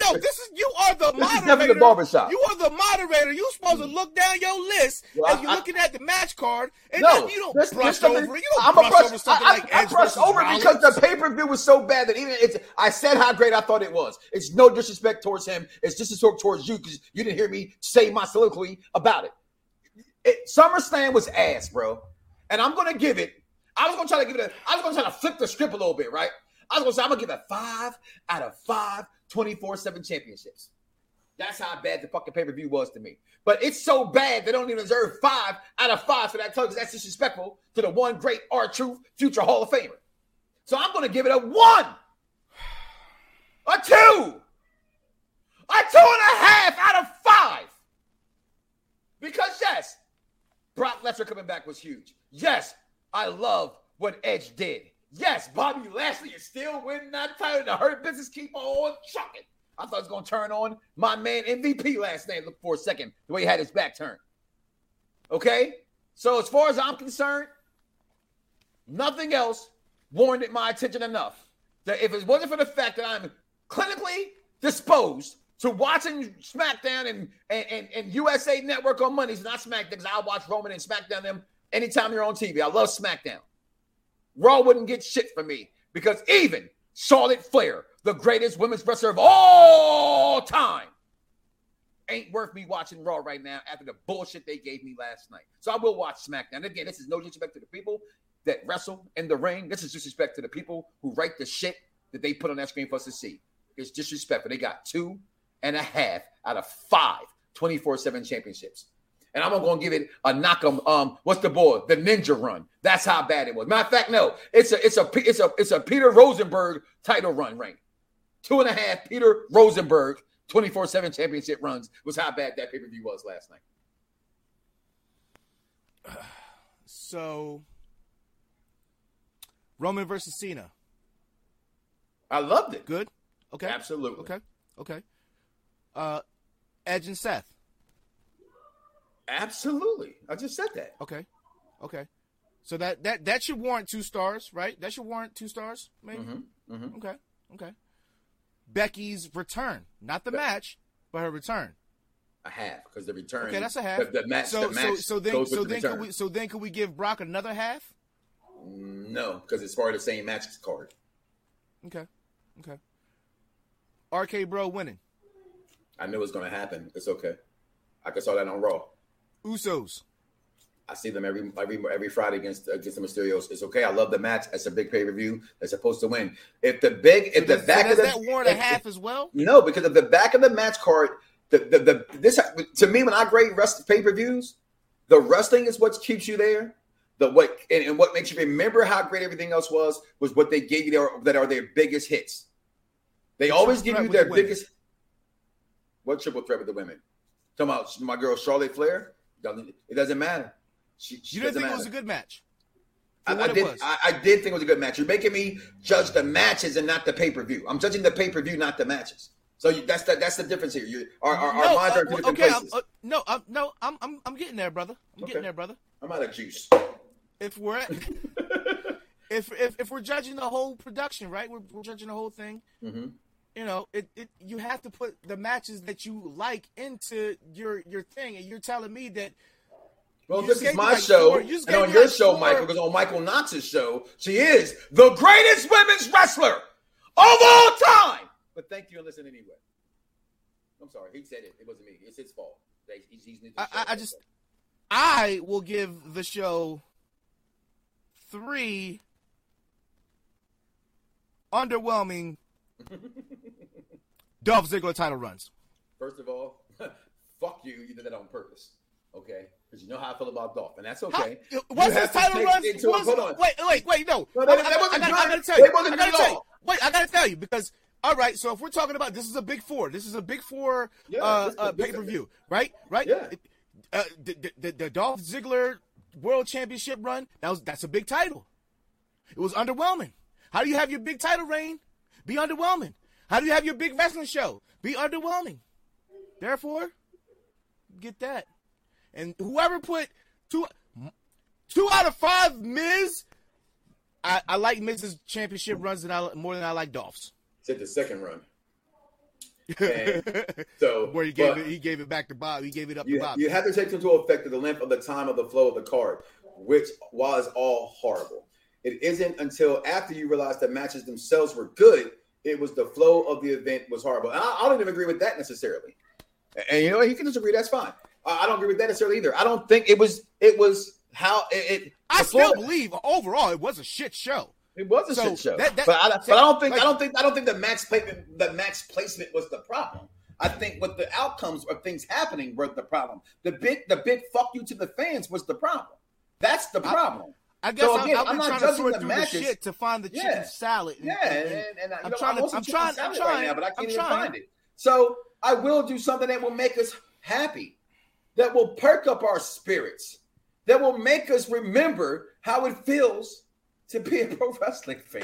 no, this is you are the This is moderator. definitely the barbershop. You are the moderator. You're supposed to look down your list Well, as you're I- looking at the match card, and no, then you don't this- brush this over. You don't I'm brush, brush over something I, I, like I brushed versus over Rollins. because the pay per view was so bad that even it's. I said how great I thought it was. It's no disrespect towards him. It's disrespect towards you because you didn't hear me say my soliloquy about it. it. SummerSlam was ass, bro, and I'm gonna give it. I was gonna try to give it a. I was gonna try to flip the script a little bit, right? I was gonna say I'm gonna give it five out of five 24/7 championships. That's how bad the fucking pay per view was to me. But it's so bad they don't even deserve five out of five for that because that's disrespectful to the one great R Truth future Hall of Famer. So I'm to give it a one, a two, a two and a half out of five. Because yes, Brock Lesnar coming back was huge. Yes, I love what Edge did. Yes, Bobby Lashley is still winning that title. The Hurt Business keep on chucking. I thought it was going to turn on my man MVP last night. Look for a second, the way he had his back turned. Okay? So, as far as I'm concerned, nothing else warranted my attention enough. That if it wasn't for the fact that I'm clinically disposed to watching SmackDown and, and, and, and USA Network on Mondays, not SmackDown, because I'll watch Roman and SmackDown them anytime they're on TV. I love SmackDown. Raw wouldn't get shit from me because even Charlotte Flair, the greatest women's wrestler of all time, ain't worth me watching Raw right now after the bullshit they gave me last night. So I will watch SmackDown. Again, this is no disrespect to the people that wrestle in the ring. This is disrespect to the people who write the shit that they put on that screen for us to see. It's disrespectful. They got two and a half out of five 24-7 championships. And I'm gonna give it a knock 'em. Um, what's the boy? The ninja run. That's how bad it was. Matter of fact, no, it's a it's a it's a it's a Peter Rosenberg title run ring. two and a half Peter Rosenberg 24 7 championship runs was how bad that pay per view was last night. So, Roman versus Cena. I loved it. Good. Okay. Absolutely. Okay. Okay. Uh, Edge and Seth. Absolutely. I just said that. Okay. Okay. So that that that should warrant two stars, right? That should warrant two stars, maybe. Mm-hmm. Mm-hmm. Okay. Okay. Becky's return, not the match, but her return. A half because the return. Okay, that's a half. The, the match. so the so match so then goes so then could we so then could we give Brock another half? No, because it's part of the same match card. Okay. Okay. RK Bro winning. I knew it was going to happen. It's okay. I could saw that on Raw. Usos. I see them every every every Friday against against the Mysterios. It's okay. I love the match. It's a big pay per view. They're supposed to win. If the big, if the does, back does of the that warrant a half if- as well? no, because of the back of the match card, the the, the this to me when I grade rest pay per views, the wrestling is what keeps you there. The what and, and what makes you remember how great everything else was was what they gave you there that are their biggest hits. They The always give you their the women. biggest. What triple threat with the women? Talking about my girl Charlotte Flair. Doesn't- It doesn't matter. She, she You didn't think it was a good match? I, I did. I, I did think it was a good match. You're making me judge the matches and not the pay per view. I'm judging the pay per view, not the matches. So you, that's the that's the difference here. You, our, our, our no, minds uh, are in different okay, I'm, places. uh, no, I'm, no, I'm, I'm, I'm getting there, brother. I'm Okay. getting there, brother. I'm out of juice. If we're if, if if we're judging the whole production, right? We're, we're judging the whole thing. hmm You know, it, it you have to put the matches that you like into your your thing, and you're telling me that Well, this is my like show, four- and on your like show, four- Michael, because on Michael Knoxxx's show, she is the greatest women's wrestler of all time. But thank you and listen anyway. I'm sorry, he said it. It wasn't me. It's his fault. He's, he's new to the I-. I- I just- I will give the show three underwhelming Dolph Ziggler title runs. First of all, fuck you. You did that on purpose. Okay? Because you know how I feel about Dolph, and that's How, okay. was You his title runs? into- was- hold on. Wait, wait, wait, no. No, that- I- I- I, gotta, I gotta tell you. I gotta tell you. Wait, I gotta tell you because all right. So if we're talking about this is a big four. This is a big four Yeah, uh, uh, pay per view, right? Right? Yeah. Uh, the, the, the Dolph Ziggler World Championship run that was that's a big title. It was underwhelming. How do you have your big title reign be underwhelming? How do you have your big wrestling show be underwhelming? Therefore, get that. And whoever put two two out of five Miz, I, I like Miz's championship runs than I, more than I like Dolph's. Said the second run. And so Where he gave it, he gave it back to Bob. He gave it up you, to Bob. you have to take into effect the length of the time of the flow of the card, which was all horrible. It isn't until after you realize the matches themselves were good, it was the flow of the event was horrible. And I, I don't even agree with that necessarily. And, and you know, he can disagree. That's fine. I, I don't agree with that necessarily either. I don't think it was. It was how it. it I still believe overall it was a shit show. It was a So, shit show, that- that- but, I, but I don't think like- I don't think I don't think the max placement the max placement was the problem. I think what the outcomes of things happening were the problem. The big the big fuck you to the fans was the problem. That's the problem. I guess So I'm, again, I've I'm not trying to judging sort the through matches. the shit to find the chicken Yeah. salad. and- yeah, and- and, and, I- know, trying to- I'm, trying- I'm trying- right now, but I can't even find it. So I will do something that will make us happy, that will perk up our spirits, that will make us remember how it feels to be a pro wrestling fan.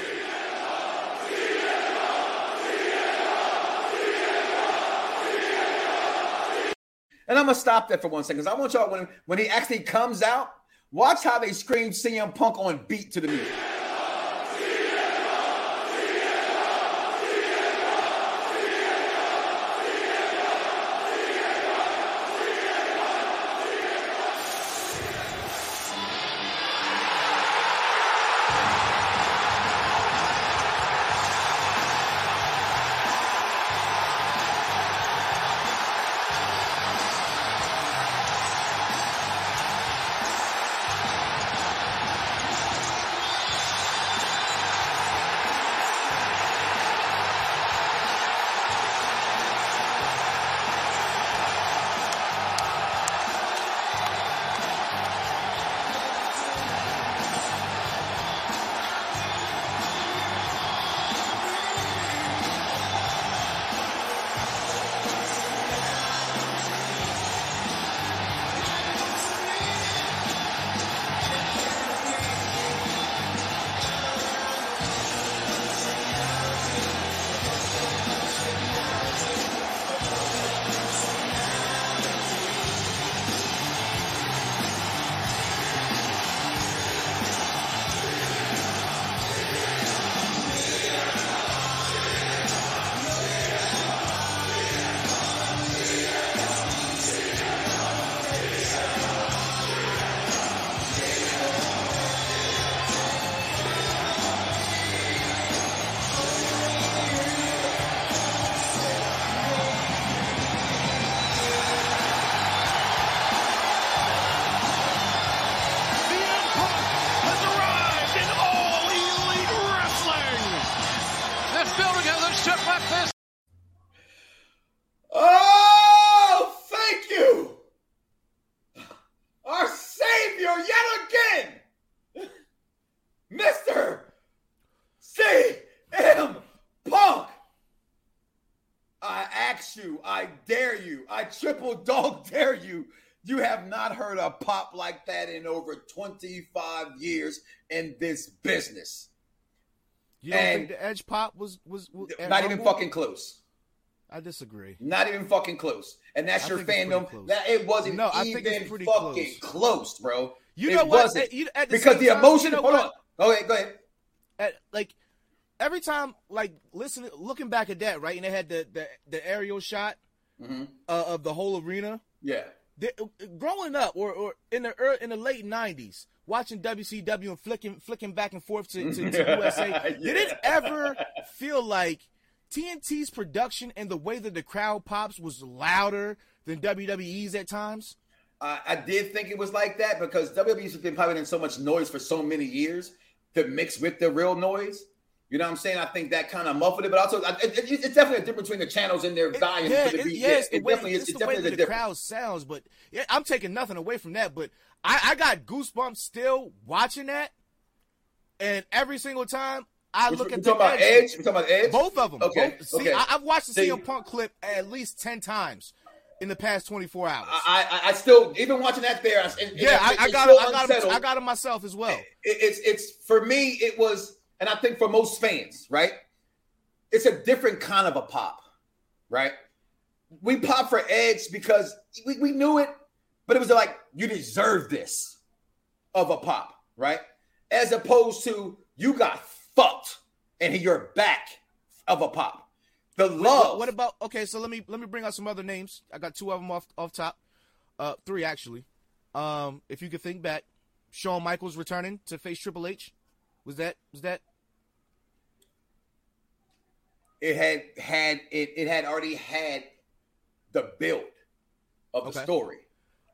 And I'm gonna stop there for one second because I want y'all when when he actually comes out, watch how they scream CM Punk on beat to the music. 25 years in this business. You don't And- think the Edge pop was was, was Not even Rumble? fucking close. I disagree. Not even fucking close. And that's I your think it's pretty fandom. close. That it wasn't No, I even think it's pretty fucking close. bro. You it know what? wasn't. At- you- at the because the time, emotion. you know hold what? on. Go ahead. Go ahead. At, like every time, like listening, looking back at that, right? And they had the the, the aerial shot Mm-hmm. uh, of the whole arena. Yeah. They, growing up, or, or in the ear in the late '90s, watching WCW and flicking flicking back and forth to, to, to USA, did it ever feel like TNT's production and the way that the crowd pops was louder than WWE's at times? I, I did think it was like that because WWE's been putting in so much noise for so many years to mix with the real noise. You know what I'm saying? I think that kind of muffled it, but also I- it, it, it's definitely a difference between the channels and their It- volume. yeah, the it, yeah, it's the it way, definitely is. it's the definitely is the difference. crowd sounds. But yeah, I'm taking nothing away from that. But I, I got goosebumps still watching that, and every single time I look at the talking about Edge, talking about Edge. both of them. Okay, Both, see, okay. I, I've watched the See- CM Punk clip at least ten times in the past 24 hours. I, I, I still even watching that there. I- and yeah, I, it's I got him, I got him. I got him myself as well. it- it's it's for me it was and i think for most fans right it's a different kind of a pop right we pop for edge because we, we knew it but it was like you deserve this of a pop right as opposed to you got fucked and you're back of a pop the love What, what about okay? So let me let me bring out some other names. I got two of them off off top, uh, three actually. Um, if you could think back, Shawn Michaels returning to face Triple H, was that was that it had had it, it had already had the build of the Okay. story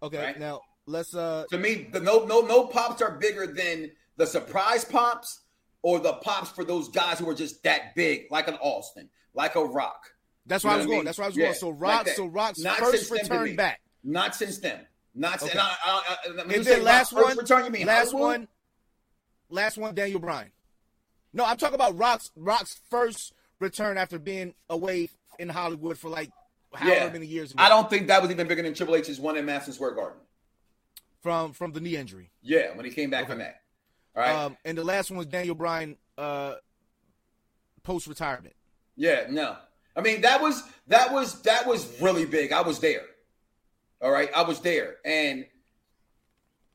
okay? Right. Now let's uh to me, the no no no pops are bigger than the surprise pops or the pops for those guys who are just that big, like an Austin, like a Rock. That's You where I was I going. mean? That's where I was Yeah, going. So like Rock, that. so Rock's Not first since return back, Not since then. Not since. Okay. And, I, I, I, and then last one. return. You mean last Hollywood? one, last one, Daniel Bryan. No, I'm talking about Rock's Rock's first return after being away in Hollywood for like however Yeah. many years. ago. I don't think that was even bigger than Triple H's one in Madison Square Garden. from from the knee injury. Yeah, when he came back Okay. from that. All right. Um, and the last one was Daniel Bryan uh, post retirement. Yeah, no. I mean, that was that was that was really big. I was there. All right, I was there, and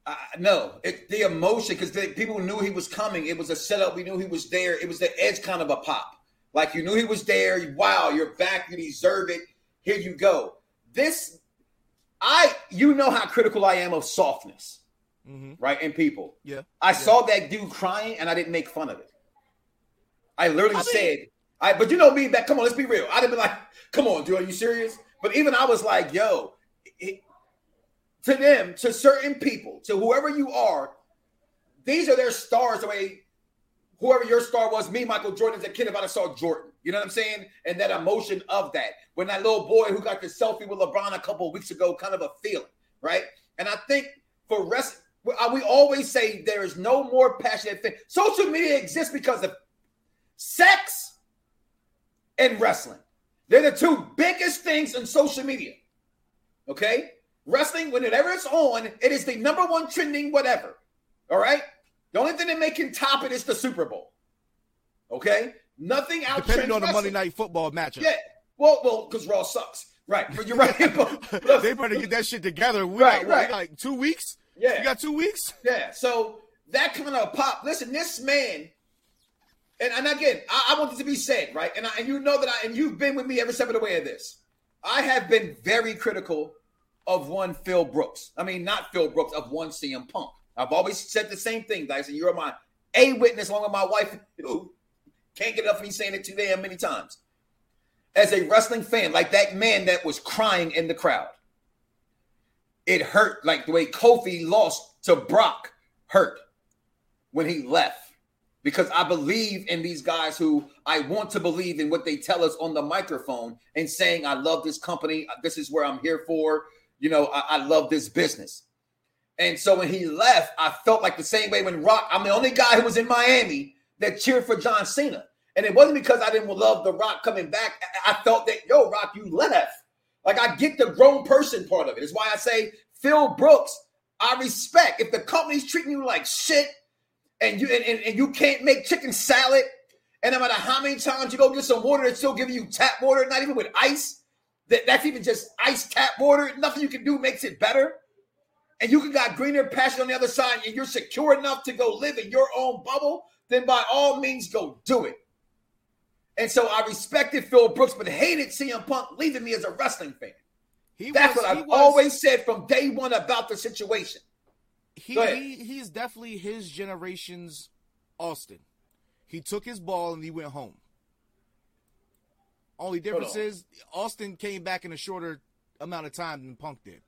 I, no, it, the emotion because people knew he was coming. It was a setup. We knew he was there. It was the edge kind of a pop. Like you knew he was there. Wow, you're back. You deserve it. Here you go. This, I, you know how critical I am of softness, hmm right? In people. Yeah. I saw that dude crying and I didn't make fun of it. I literally I mean- said, I but you know me, back, come on, let's be real. I'd have been like, come on, dude, are you serious? But even I was like, yo, it, to them, to certain people, to whoever you are, these are their stars the way whoever your star was, me, Michael Jordan, as a kid, if I saw Jordan. You know what I'm saying? And that emotion of that. When that little boy who got the selfie with LeBron a couple weeks ago, kind of a feeling, right? And I think for rest, we uh, we always say there is no more passionate thing. Social media exists because of sex and wrestling. They're the two biggest things in social media. Okay? Wrestling, whenever it's on, it is the number one trending whatever. All right? The only thing that may can top it is the Super Bowl. Okay? Nothing out Depending on the Monday Night Football matchup. Yeah. Well, well, because Raw sucks. Right. But you're right. They better get that shit together. We Right, got, right. like two weeks. yeah. You got two weeks. Yeah. So that kind of pop. Listen, this man, and, and again, I, I want it to be said, right? And I, and you know that I and you've been with me every step of the way of this. I have been very critical of one Phil Brooks. I mean, not Phil Brooks, of one CM Punk. I've always said the same thing, Dyson. You're my a witness, along with my wife, can't get enough of me saying it too damn many times. As a wrestling fan, like that man that was crying in the crowd, it hurt like the way Kofi lost to Brock hurt when he left because I believe in these guys who I want to believe in what they tell us on the microphone and saying, I love this company. This is where I'm here for. You know, I, I love this business. And so when he left, I felt like the same way when Rock, I'm the only guy who was in Miami that cheered for John Cena. And it wasn't because I didn't love The Rock coming back. I felt that, yo, Rock, you left. Like I get the grown person part of it. It's why I say Phil Brooks, I respect. If the company's treating you like shit and you and, and, and you can't make chicken salad, and no matter how many times you go get some water, it's still giving you tap water, not even with ice. That, that's even just ice tap water. Nothing you can do makes it better. And you can got greener pasture on the other side, and you're secure enough to go live in your own bubble, then by all means go do it. And so I respected Phil Brooks, but hated CM Punk leaving me as a wrestling fan. He That's was, what I've was, always said from day one about the situation. He, he he's definitely his generation's Austin. He took his ball and he went home. Only difference is Austin came back in a shorter amount of time than Punk did.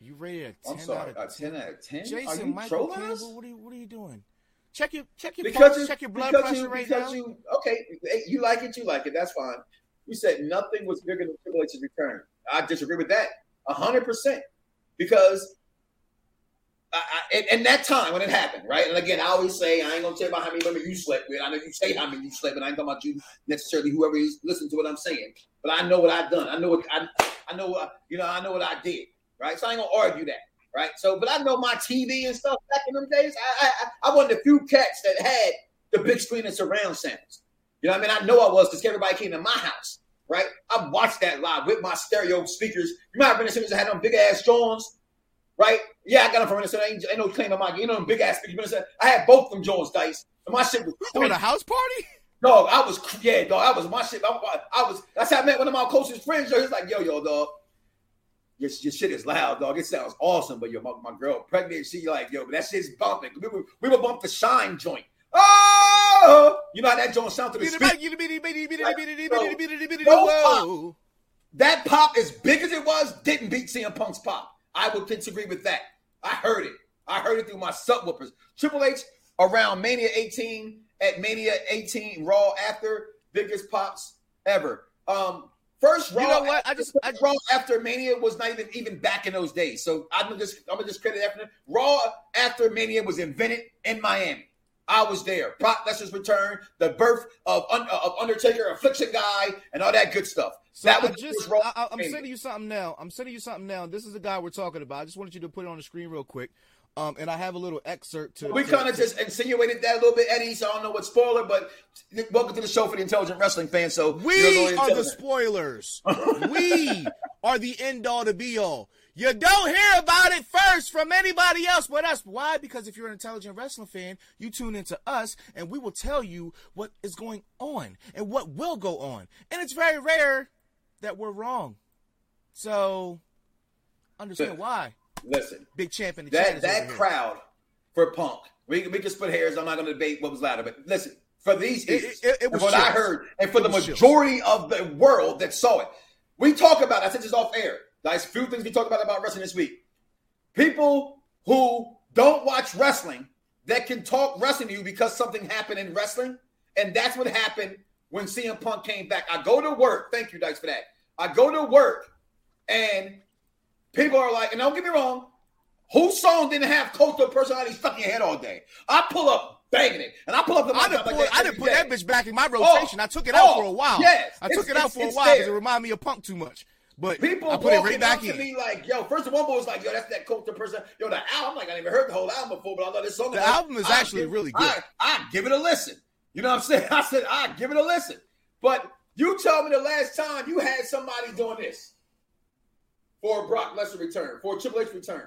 You rated a 10 I'm sorry, out of 10? A 10 out of 10? Jason Michael Campbell, what are you what are you doing? Check your check your because pulse, check your blood pressure you, right now. You, okay, you like it, you like it. That's fine. You said nothing was bigger than Triple H's return. I disagree with that hundred percent because I, I, and, that time when it happened, right? And again, I always say I ain't gonna tell you about how many women you slept with. I know you say how many you slept, but I ain't talking about you necessarily. Whoever is listening to what I'm saying, but I know what I've done. I know what I, I know what you know. I know what I did, right? So I ain't gonna argue that right? So, but I know my TV and stuff back in them days. I I, I wasn't a few cats that had the big screen and surround sounds. You know what I mean? I know I was because everybody came to my house, right? I watched that live with my stereo speakers. You might have been as I had them big ass Jones, right? Yeah, I got them from Minnesota. Ain't, ain't no claim on my, you know, them big ass speakers. I had both them Jones dice. And my shit was doing a house party. Dog, I was yeah, dog. I was my shit. I, I was. That's how I met one of my closest friends. He's like, yo, yo, dog your, your shit is loud, dog. It sounds awesome, but your my, my girl pregnant, she like, yo, but that shit's bumping. We were we were bump the shine joint. Oh, you know how that joint sounds to the speaker. Like, that pop, as big as it was, didn't beat CM Punk's pop. I would disagree with that. I heard it. I heard it through my subwoofers. Triple H around Mania 18 at Mania 18 Raw after biggest pops ever. Um, First Raw, you know what? I just I, Raw after Mania was not even even back in those days. So I'm gonna just I'm gonna just credit after Raw after Mania was invented in Miami. I was there. Brock Lesnar's return, the birth of, of Undertaker, Affliction guy, and all that good stuff. So that was I just Raw I, am sending you something now. I'm sending you something now. This is the guy we're talking about. I just wanted you to put it on the screen real quick. Um, and I have a little excerpt to. We kind of just insinuated that a little bit, Eddie. So I don't know what spoiler, but welcome to the show for the intelligent wrestling fan. So we are the spoilers. we are the end all to be all. You don't hear about it first from anybody else but us. Why? Because if you're an intelligent wrestling fan, you tune into us and we will tell you what is going on and what will go on. And it's very rare that we're wrong. So understand why. Listen, big champion. that that crowd for Punk. We we can split hairs. I'm not going to debate what was louder, but listen for these it, it, it was what chills. I heard, and for the majority chills. of the world that saw it, we talk about. I said this off air. There's few things we talk about about wrestling this week. People who don't watch wrestling that can talk wrestling to you because something happened in wrestling, and that's what happened when CM Punk came back. I go to work. Thank you, Dice, for that. I go to work, and People are like, and don't get me wrong, whose song didn't have Cult of Personality stuck in your head all day? I pull up banging it, and I pull up the. I didn't, pull, like I didn't put day. that bitch back in my oh, rotation. Oh, I took it out oh, for a while. Yes, I took it out for a oh, while because it reminded me of Punk too much. But people I put it right back in. me like, yo, first of all, was like, yo, that's that coastal person. Yo, the album, like I never heard the whole album before, but I love this song. The album is I actually give, really good. I, I give it a listen. You know what I'm saying? I said I give it a listen. But you told me the last time you had somebody doing this for a Brock Lesnar return, for Triple H return.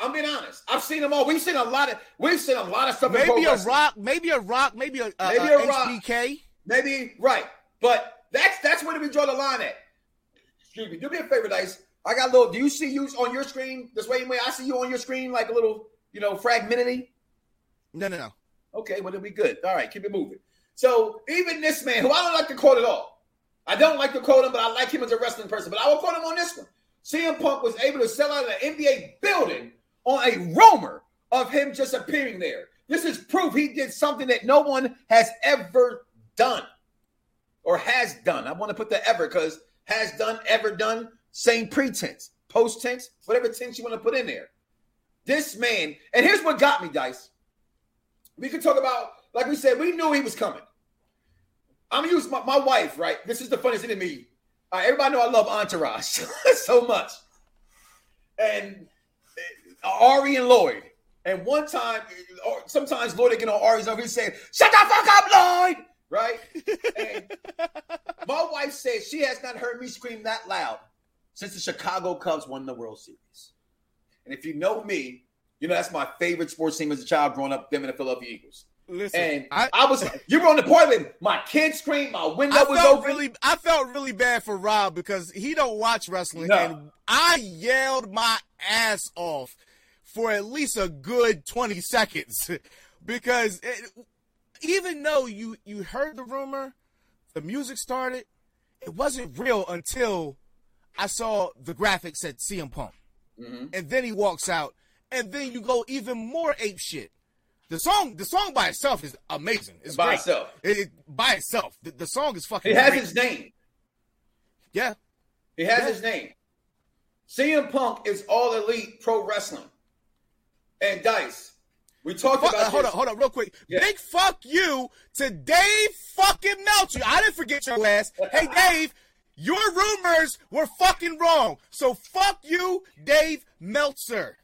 I'm being honest. I've seen them all. We've seen a lot of. We've seen a lot of stuff. Maybe a rock. Maybe a rock. Maybe a, a maybe a, a rock, HBK. Maybe right. But that's that's where we draw the line at. Excuse me. Do me a favor, Dice. I got a little. Do you see you on your screen the same way I see you on your screen, like a little, you know, fragmentity? No, no, no. Okay, well, it'll be good. All right, keep it moving. So even this man, who I don't like to quote at all, I don't like to quote him, but I like him as a wrestling person. But I will quote him on this one. CM Punk was able to sell out an NBA building on a rumor of him just appearing there. This is proof he did something that no one has ever done or has done. I want to put the ever because has done, ever done, same pretense, post tense, whatever tense you want to put in there. This man, and here's what got me, Dice. We could talk about, like we said, we knew he was coming. I'm gonna use my, my wife, right? This is the funniest thing to me. Right, everybody know I love Entourage so much. And uh, Ari and Lloyd. And one time, or sometimes Lloyd would get on Ari's over, he's saying, Shut the fuck up, Lloyd! Right? And my wife says she has not heard me scream that loud since the Chicago Cubs won the World Series. And if you know me, you know that's my favorite sports team as a child growing up, them and the Philadelphia Eagles. Listen, And I- I, was you were on the toilet. My kids screamed. My window I was felt open. really, I felt really bad for Rob because he don't watch wrestling, No. and I yelled my ass off for at least a good twenty seconds because it, even though you you heard the rumor, the music started, it wasn't real until I saw the graphics at CM Punk, Mm-hmm. and then he walks out, and then you go even more ape shit. The song, the song by itself is amazing. It's By great. itself. It, it- by itself. The, the song is fucking. It has great. his name. Yeah. It has Yeah. his name. CM Punk is all elite pro wrestling. And Dice, we talked Fuck, about uh, hold this. on, hold on, real quick. Yeah. Big fuck you to Dave fucking Meltzer. I didn't forget your ass. Hey, Dave, your rumors were fucking wrong. So fuck you, Dave Meltzer.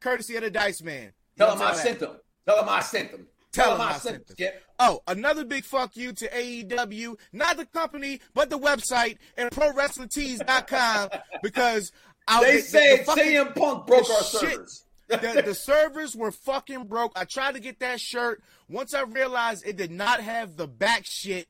Courtesy of the Dice Man. Tell him I sent them. Tell him I sent them. Tell him I sent them. Skip. Oh, another big fuck you to AEW, not the company, but the website and ProWrestlingTees.com because I, They the- the- said the fucking- CM Punk broke our shit- servers. the, the servers were fucking broke. I tried to get that shirt. Once I realized it did not have the back shit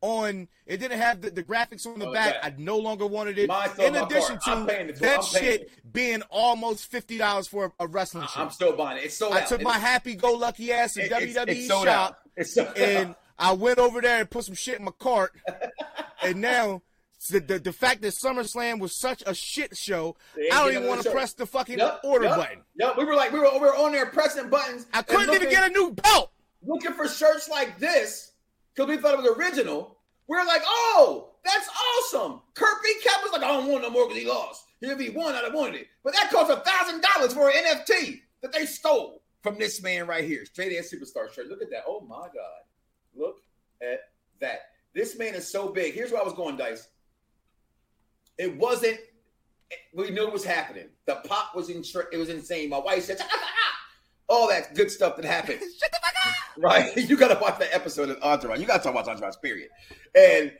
on, it didn't have the, the graphics on the Oh, back. I no longer wanted it. In addition to paying the tw- that shit it. being almost fifty dollars for a, a wrestling shirt. I'm still buying it. It's sold I out. took It- my happy-go-lucky ass to it- WWE it's sold shop. It's and out. I went over there and put some shit in my cart. and now the, the the fact that SummerSlam was such a shit show, I don't even want to press the fucking Yep, order yep, button. Yep, we were like we were, we were on there pressing buttons. I couldn't even get a new belt. looking for shirts like this because we thought it was original. We're like, oh, that's awesome. Kurt B. Cap was like, I don't want no more because he lost. If he won, I'd have wanted it. But that cost a thousand dollars for an NFT that they stole from this man right here. Straight ass superstar shirt. Look at that. Oh my God. Look at that. This man is so big. Here's where I was going, Dice. It wasn't. We knew it was happening. The pop was in. It was insane. My wife said, all that good stuff that happened. Shut the fuck up. Right? You got to watch that episode of Entourage. You got to talk about Entourage, period. And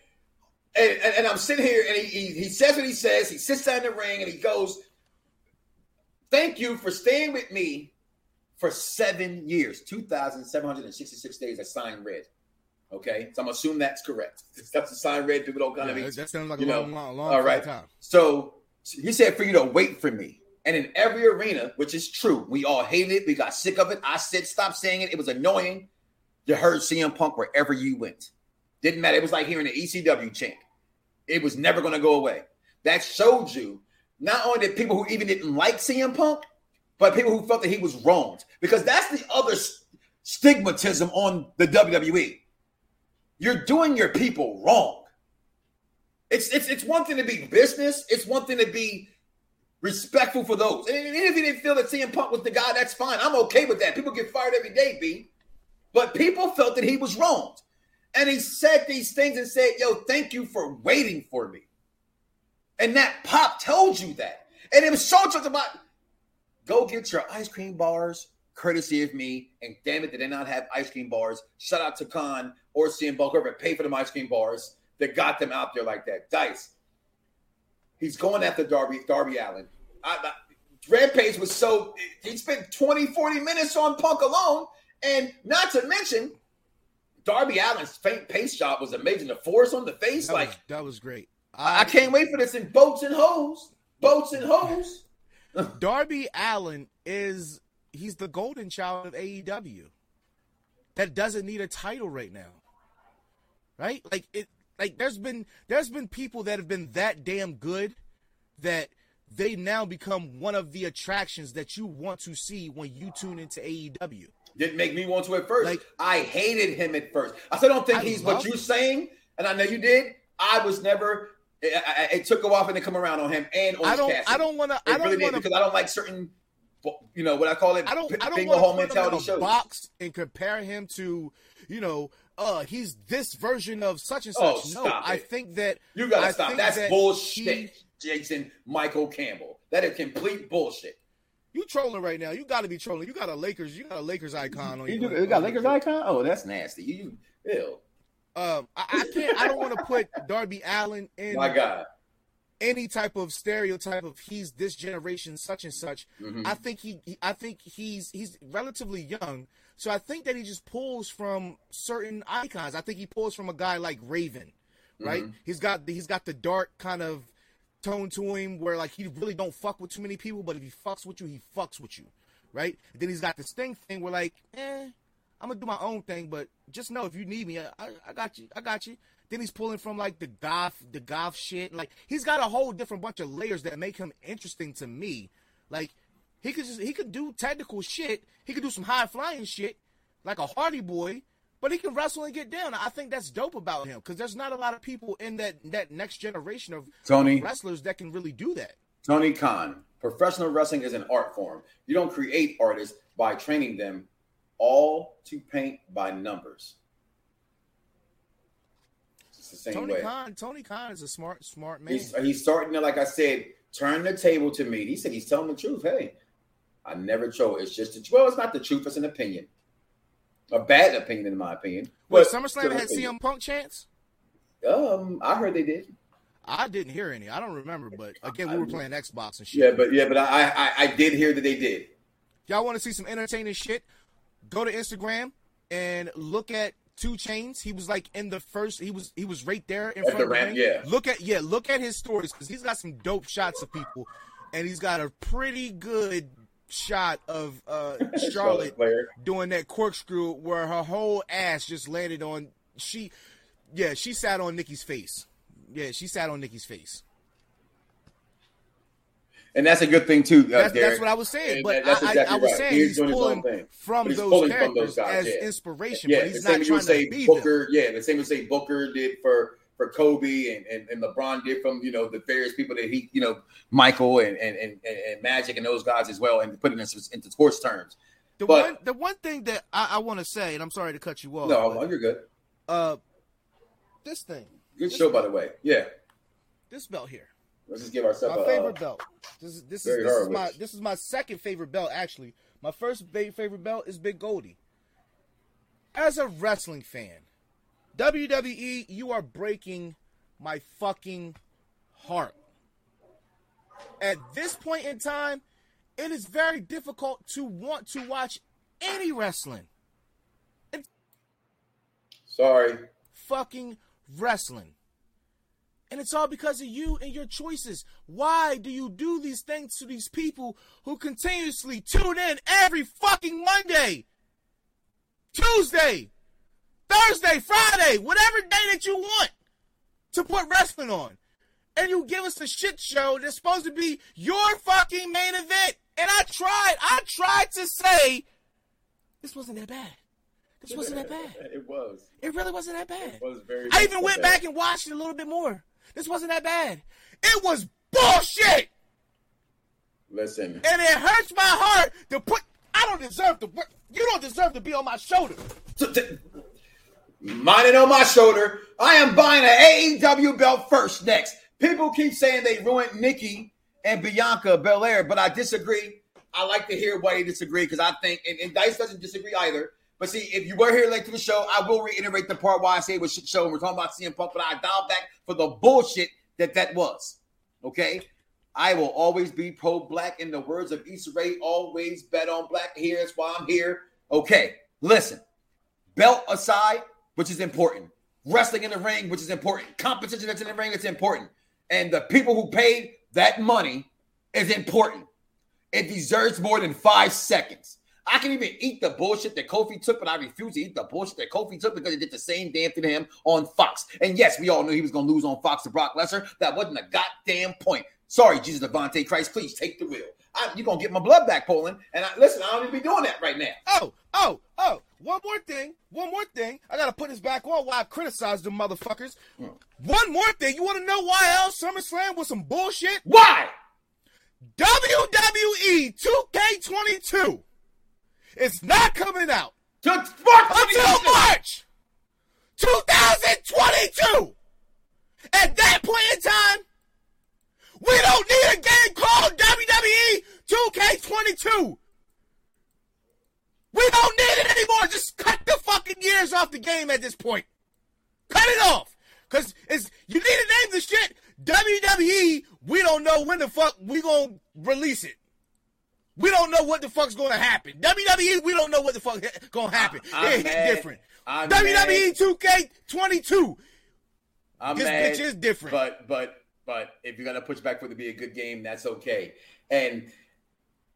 and, and, and I'm sitting here, and he, he he says what he says. He sits down in the ring, and he goes, "Thank you for staying with me for seven years, two thousand seven hundred and sixty-six days." I signed red. Okay, so I'm assuming that's correct. That's a sign red. People don't kind Yeah, of that sounds like a you know, long, long, long all right. time. So he said for you to wait for me. And in every arena, which is true, we all hated it. We got sick of it. I said, stop saying it. It was annoying. You heard CM Punk wherever you went. Didn't matter. It was like hearing the ECW chant. It was never going to go away. That showed you not only that people who even didn't like CM Punk, but people who felt that he was wronged. Because that's the other stigmatism on the WWE. You're doing your people wrong. It's it's it's one thing to be business. It's one thing to be respectful for those. And if you didn't feel that CM Punk was the guy, that's fine. I'm okay with that. People get fired every day, B. But people felt that he was wronged. And he said these things and said, Yo, thank you for waiting for me. And that pop told you that. And it was so just about go get your ice cream bars, courtesy of me. And damn it, did they not have ice cream bars? Shout out to Khan or CM Punk, whoever paid for them ice cream bars that got them out there like that. Dice. He's going after Darby, Darby Allin. I, I, Rampage was so he spent 20, 40 minutes on Punk alone. And not to mention, Darby Allin's faint pace job was amazing. The force on the face, That, like was, that was great. I, I can't wait for this in boats and hoes. Boats and hoes. Darby Allin is he's the golden child of AEW. That doesn't need a title right now. Right? Like it like there's been there's been people that have been that damn good that they now become one of the attractions that you want to see when you tune into AEW. Didn't make me want to at first. Like- I hated him at first. I still don't think I he's what you're him. saying, and I know you did. I was never. I, I, it took a while for me to come around on him and on I don't Cassidy. I don't want to I don't really want to because I don't like certain you know what I call it. I don't. I don't want to put him in a shows. box and compare him to, you know, uh, he's this version of such and such. Oh, no, I think that You gotta I stop. That's that bullshit, he- Jason Michael Campbell. That is complete bullshit. you trolling right now. You got to be trolling. You got a Lakers. You got a Lakers icon on your. icon? Oh, that's nasty. You, you ew. Um, I, I can't. I don't want to put Darby Allin in My God. any type of stereotype of he's this generation such and such. Mhm. I think he- I think he's he's relatively young, so I think that he just pulls from certain icons. I think he pulls from a guy like Raven, right? Mm-hmm. He's got the, he's got the dark kind of tone to him where like he really don't fuck with too many people, but if he fucks with you, he fucks with you, right? then he's got this thing thing where like, eh, I'm gonna do my own thing, but just know if you need me, I, I, I got you, I got you. Then he's pulling from like the goth, the goth shit. Like he's got a whole different bunch of layers that make him interesting to me. Like he could just he could do technical shit. He could do some high flying shit, like a Hardy Boy. But he can wrestle and get down. I think that's dope about him because there's not a lot of people in that that next generation of Tony. wrestlers that can really do that. Tony Khan, professional wrestling is an art form. You don't create artists by training them all to paint by numbers. It's the same Tony way. Khan, Tony Khan is a smart, smart man. He's, he's starting to, like I said, turn the table to me. He said he's telling the truth. Hey, I never troll. It's just the well, it's not the truth. It's an opinion, a bad opinion in my opinion. But SummerSlam had opinion. CM Punk chance? Um, I heard they did. I didn't hear any. I don't remember, but again, we were playing Xbox and shit. Yeah, but yeah, but I I, I did hear that they did. Y'all want to see some entertaining shit? Go to Instagram and look at 2 Chainz. He was like in the first. He was he was right there in At front the of the ramp, yeah. Look at yeah. Look at his stories because he's got some dope shots of people, and he's got a pretty good shot of uh Charlotte doing that corkscrew where her whole ass just landed on she. Yeah, she sat on Nikki's face. Yeah, she sat on Nikki's face. And that's a good thing too. Uh, That's, that's what I was saying. And But that's I, I, I was right. saying he's doing pulling from he's those pulling from characters those guys, as yeah. inspiration. Yeah, but the he's same not trying say to be Booker. Yeah, the same as say Booker did for for Kobe and, and, and LeBron did from you know the various people that he you know Michael and and, and, and Magic and those guys as well and put it into, into sports terms. The But- one, the one thing that I, I want to say, and I'm sorry to cut you off. No, but, you're good. uh, this thing, Good show by the way. Yeah, this belt here, let's just give ourselves my a favorite uh, belt. This is this is this is my this is my second favorite belt actually. My first favorite belt is Big Goldie. As a wrestling fan, WWE, you are breaking my fucking heart. At this point in time, it is very difficult to want to watch any wrestling. Sorry. fucking wrestling. And it's all because of you and your choices. Why do you do these things to these people who continuously tune in every fucking Monday, Tuesday, Thursday, Friday, whatever day that you want to put wrestling on? And you give us a shit show that's supposed to be your fucking main event. And I tried, I tried to say this wasn't that bad. This wasn't that bad. It was. It really wasn't that bad. It was very. I even went back and watched it a little bit more. This wasn't that bad. It was bullshit, Listen. and it hurts my heart to put. I don't deserve to. work- You don't deserve to be on my shoulder. T- t- Mine on my shoulder. I am buying an AEW belt first. Next, people keep saying they ruined Nikki and Bianca Belair, but I disagree. I like to hear why you disagree because I think, and, and Dice doesn't disagree either. But see, if you were here late to the show, I will reiterate the part why I say it was shit show. And we're talking about CM Punk, but I dial back for the bullshit that that was. Okay. I will always be pro black. In the words of Issa Rae, always bet on black. Here's why I'm here. Okay. Listen, belt aside, which is important. Wrestling in the ring, which is important. Competition that's in the ring, that's important. And the people who paid that money is important. It deserves more than five seconds. I can even eat the bullshit that Kofi took, but I refuse to eat the bullshit that Kofi took because it did the same damn thing to him on Fox. And yes, we all knew he was going to lose on Fox to Brock Lesnar. That wasn't a goddamn point. Sorry, Jesus Devontae Christ, please take the wheel. I, you're going to get my blood back, Poland. And I, listen, I don't even be doing that right now. Oh, oh, oh! One more thing. One more thing. I gotta put this back on. Why I criticized the motherfuckers. Hmm. One more thing. You want to know why else SummerSlam was some bullshit? Why? WWE 2K22 is not coming out To until March 2022. At that point in time, we don't need a game called WWE 2K22. We don't need it anymore. Just cut the fucking years off the game at this point. Cut it off. Cause it's you need to name the shit WWE. We don't know when the fuck we gonna release it. We don't know what the fuck's gonna happen. WWE, we don't know what the fuck gonna happen. I'm it hit different. I'm WWE 2K22. I'm This mad, bitch is different. But but but if you're gonna push back for it to be a good game, that's okay. And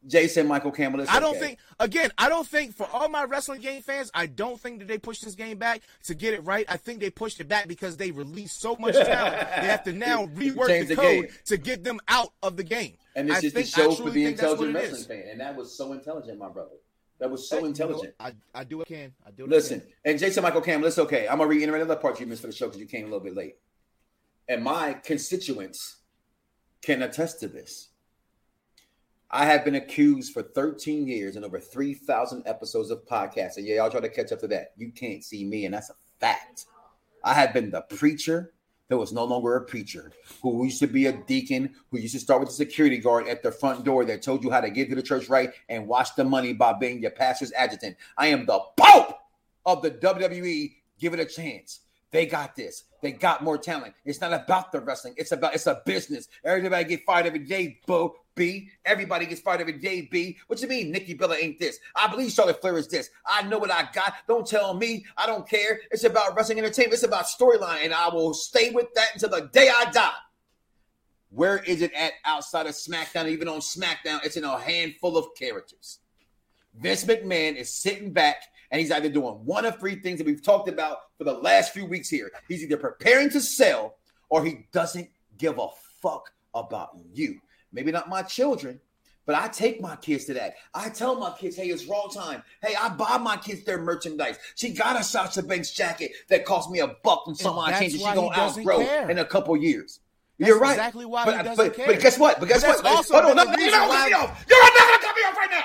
Jason Michael Campbell is I don't okay. think again, I don't think for all my wrestling game fans, I don't think that they pushed this game back to get it right. I think they pushed it back because they released so much talent. they have to now rework Change the the code to get them out of the game. And this I is the show for the think that's what intelligent wrestling fan, and that was so intelligent, my brother. That was so Hey, you know, intelligent. I, I do what I can. I do what Listen, I can. and Jason Michael Campbell, it's okay. I'm gonna reiterate another part you missed for the show because you came a little bit late. And my constituents can attest to this. I have been accused for 13 years and over 3,000 episodes of podcasts. And yeah, y'all try to catch up to that. You can't see me, and that's a fact. I have been the preacher that was no longer a preacher, who used to be a deacon, who used to start with the security guard at the front door that told you how to get to the church right and watch the money by being your pastor's adjutant. I am the Pope of the WWE. Give it a chance. They got this. They got more talent. It's not about the wrestling. It's about it's a business. Everybody get fired every day, Bo B. Everybody gets fired every day, B. What you mean, Nikki Bella ain't this? I believe Charlotte Flair is this. I know what I got. Don't tell me. I don't care. It's about wrestling entertainment. It's about storyline, and I will stay with that until the day I die. Where is it at outside of SmackDown? Even on SmackDown, it's in a handful of characters. Vince McMahon is sitting back and he's either doing one of three things that we've talked about for the last few weeks here. He's either preparing to sell or he doesn't give a fuck about you. Maybe not my children, but I take my kids to that. I tell my kids, hey, it's raw time. Hey, I buy my kids their merchandise. She got a Sasha Banks jacket that cost me a buck and some odd that's change that she gonna outgrow in a couple years. That's You're right. exactly why but, he doesn't but, care. But guess what? But guess But what? also Hold on, no, another no, you're reason not gonna why- cut me off. You're not gonna cut me off right now.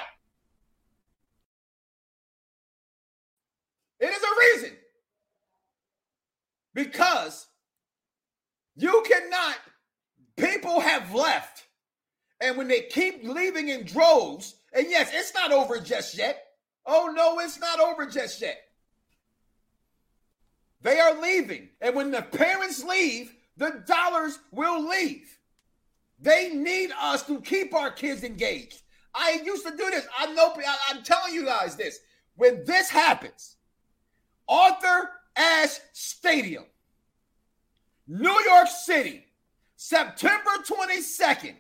It is a reason. Because you cannot, people have left. And when they keep leaving in droves, and yes, it's not over just yet. Oh, no, it's not over just yet. They are leaving. And when the parents leave, the dollars will leave. They need us to keep our kids engaged. I used to do this. I know, I'm telling you guys this. When this happens, Arthur Ashe Stadium, New York City, September 22nd.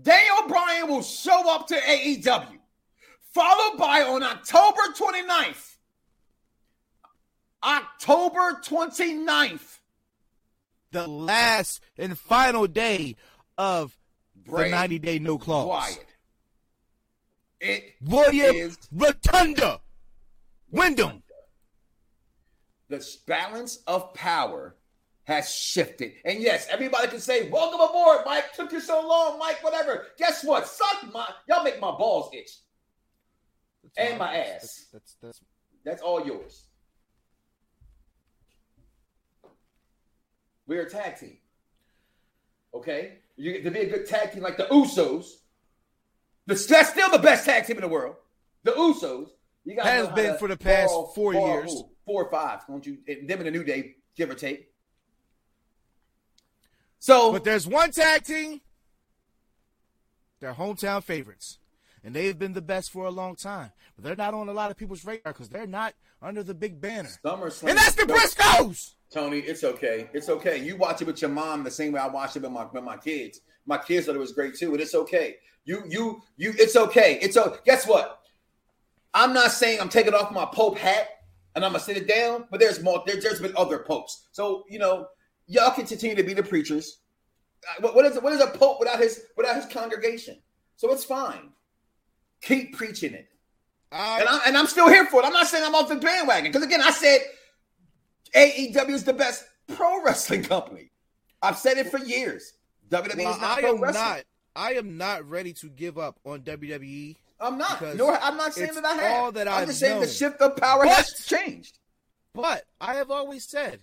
Daniel Bryan will show up to AEW, followed by on October 29th. October 29th. The last and final day of Bray the 90 day no clause. Wyatt. It William is Rotunda. Windham. The balance of power has shifted. And yes, everybody can say, Welcome aboard, Mike. Took you so long, Mike, whatever. Guess what? Suck my y'all make my balls itch. And my ass. That's, that's, that's That's all yours. We're a tag team. Okay? You get to be a good tag team like the Usos. The, that's still the best tag team in the world. The Usos. You got Has been for the past four years. Four or five. Don't you? Eh, and Them in the New Day, give or take. So, But there's one tag team. They're hometown favorites. And they've been the best for a long time. But they're not on a lot of people's radar because they're not under the big banner. SummerSlam. And that's the Briscoes! Tony, it's okay. It's okay. You watch it with your mom the same way I watched it with my with my kids. My kids thought it was great too, and it's okay. You you you. It's okay. It's okay. Guess what? I'm not saying I'm taking off my pope hat and I'm gonna sit it down, but there's more. There, there's been other popes, so you know y'all can continue to be the preachers. Uh, What, what is what is a pope without his without his congregation? So it's fine. Keep preaching it. I, And, I, and I'm still here for it. I'm not saying I'm off the bandwagon. Because again, I said AEW is the best pro wrestling company. I've said it for years. WWE well, is not I pro am wrestling. not. I am not ready to give up on WWE. I'm not. Because Nor I'm not saying that I have. all that I'm I've just saying the shift of power But- has changed. But I have always said,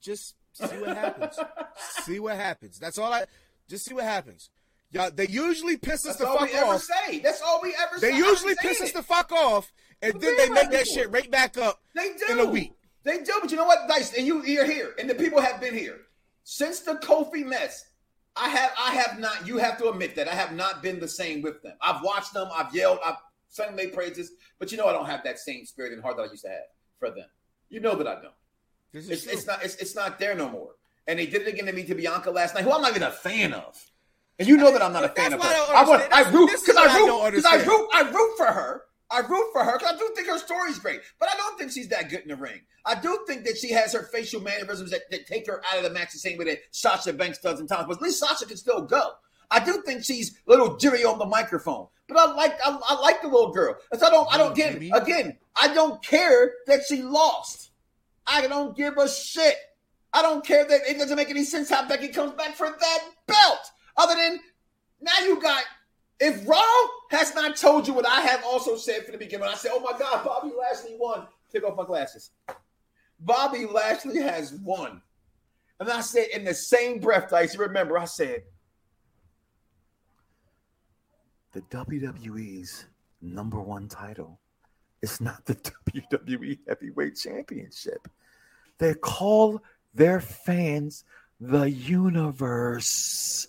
just see what happens. see what happens. That's all I. Just see what happens. Yeah, they usually piss us That's the all fuck we ever off. say. That's all we ever say. They usually piss us the fuck off, and But then they they make that shit right back up They do in a week. They do, but you know what, Dice, and you you're here, and the people have been here since the Kofi mess. I have I have not. You have to admit that I have not been the same with them. I've watched them. I've yelled. I've sung their praises, but you know I don't have that same spirit and heart that I used to have for them. You know that I don't. This is It's, it's not. It's, it's not there no more. And they did it again to me to Bianca last night, who I'm not even a fan of. And you know that I'm not a fan of her. I, want. I root because I I root because I understand. root I root for her. I root for her because I do think her story's great, but I don't think she's that good in the ring. I do think that she has her facial mannerisms that, that take her out of the match the same way that Sasha Banks does in times. But at least Sasha can still go. I do think she's a little jittery on the microphone, but I like I, I like the little girl. And so I don't I don't Jimmy. again. I don't care that she lost. I don't give a shit. I don't care that it doesn't make any sense how Becky comes back for that belt. Other than now you got if Raw has not told you what I have also said from the beginning, I said, "Oh my God, Bobby Lashley won." Take off my glasses. Bobby Lashley has won, and I said in the same breath, Dice. Remember? I said, "The WWE's number one title is not the WWE Heavyweight Championship. They call their fans the universe."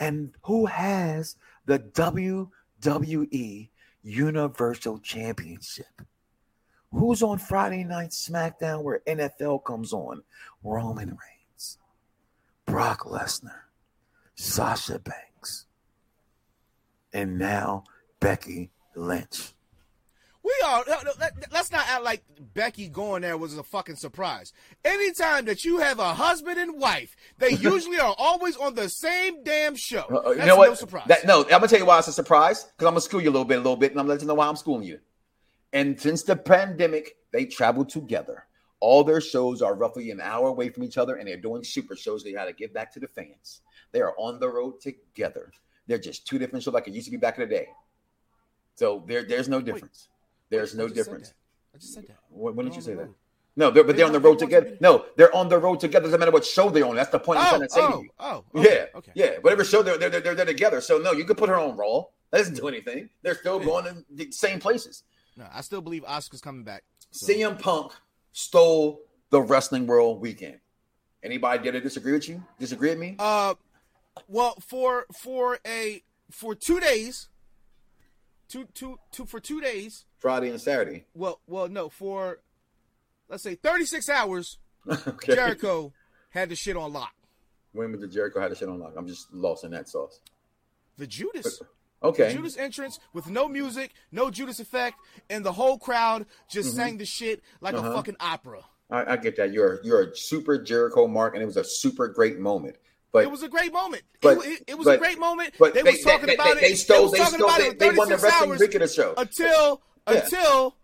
And who has the WWE Universal Championship? Who's on Friday Night SmackDown where NFL comes on? Roman Reigns, Brock Lesnar, Sasha Banks, and now Becky Lynch. We are. no, no, let- Let's not act like Becky going there was a fucking surprise. Anytime that you have a husband and wife, they usually are always on the same damn show. Uh, uh, That's you know what? no surprise. That, no, I'm gonna tell you why it's a surprise because I'm gonna school you a little bit, a little bit, and I'm gonna let you know why I'm schooling you. And since the pandemic, they travel together. All their shows are roughly an hour away from each other, and they're doing super shows. They got to give back to the fans. They are on the road together. They're just two different shows, like it used to be back in the day. So there, there's no difference. There's no just difference. I just said that. When, when They're did you say that? road. No, they're, but they're on the road together. No, they're on the road together. Doesn't matter what show they're on. That's the point I'm Oh, trying to say to oh, you. oh, Yeah, okay, okay. yeah. Whatever show they're, they're, they're, they're together. So no, you could put her on Raw. That doesn't do anything. They're still Yeah. going in the same places. No, I still believe Oscar's coming back. So. CM Punk stole the wrestling world weekend. Anybody dare to disagree with you? Disagree with me? Uh, well, for for a for two days, two two two for two days. Friday and Saturday. Well, well, no, for let's say thirty six hours. okay. Jericho had the shit on lock. When was the Jericho had the shit on lock? I'm just lost in that sauce. The Judas. Okay. Judas entrance with no music, no Judas effect, and the whole crowd just sang the shit like Uh-huh. a fucking opera. I, I get that. You're you're a super Jericho mark, and it was a super great moment. But It was a great moment. but- it, it- it was but- a great moment. but they, they- was talking they- about they- it. they stole- they talking stole- about they- won the 36 wrestling week of the show. until Yeah. until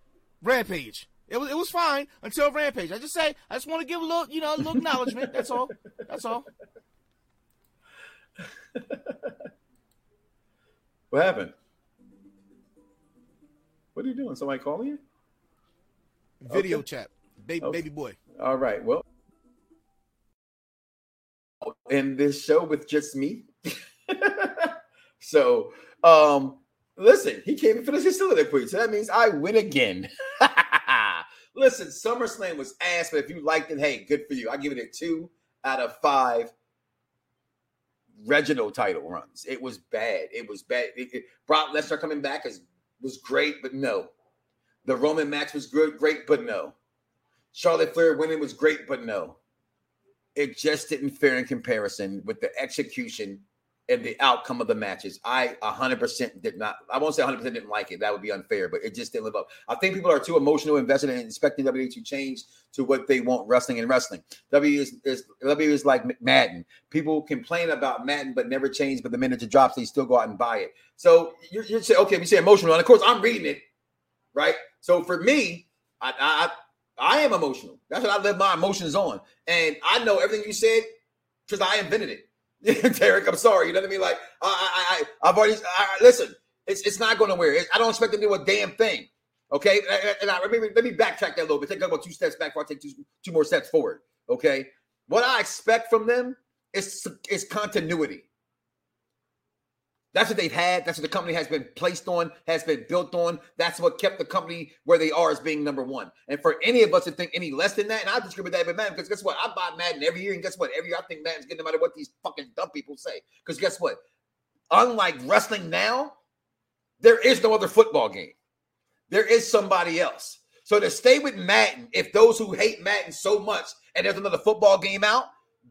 Rampage. It was it was fine until Rampage. I just say I just want to give a little you know a little acknowledgement. That's all. That's all. what happened? What are you doing? Somebody calling you? Video Okay. chat, baby Okay. baby boy. All right. Well, in this show with just me. so, um, listen, he came in for the facility quick, so that means I win again. listen, SummerSlam was ass, but if you liked it, hey, good for you. I give it a two out of five. Reginald title runs. It was bad. It was bad. It- it- Brock Lesnar coming back is was great, but no. The Roman match was good, great, but no. Charlotte Flair winning was great, but no. It just didn't fare in comparison with the execution and the outcome of the matches. I 100% did not, I won't say 100% didn't like it. That would be unfair, but it just didn't live up. I think people are too emotional invested in expecting WWE to change to what they want wrestling and wrestling. W is, is is like Madden. People complain about Madden, but never change. But the minute it drops, they still go out and buy it. So you you say, okay, we say emotional, and of course I'm reading it, right? So for me, I, I I am emotional. That's what I live my emotions on. And I know everything you said because I invented it. Derek, I'm sorry. You know what I mean? Like, I, I, I have already. I, listen, it's it's not going to nowhere. I don't expect them to do a damn thing. Okay, and I, let me let me backtrack that a little bit. Take about two steps back before I take two, two more steps forward. Okay, what I expect from them is is continuity. That's what they've had. That's what the company has been placed on, has been built on. That's what kept the company where they are as being number one. And for any of us to think any less than that, and I disagree with that with Madden, because guess what? I buy Madden every year, and guess what? Every year I think Madden's good no matter what these fucking dumb people say. Because guess what? Unlike wrestling now, there is no other football game. There is somebody else. So to stay with Madden, if those who hate Madden so much and there's another football game out,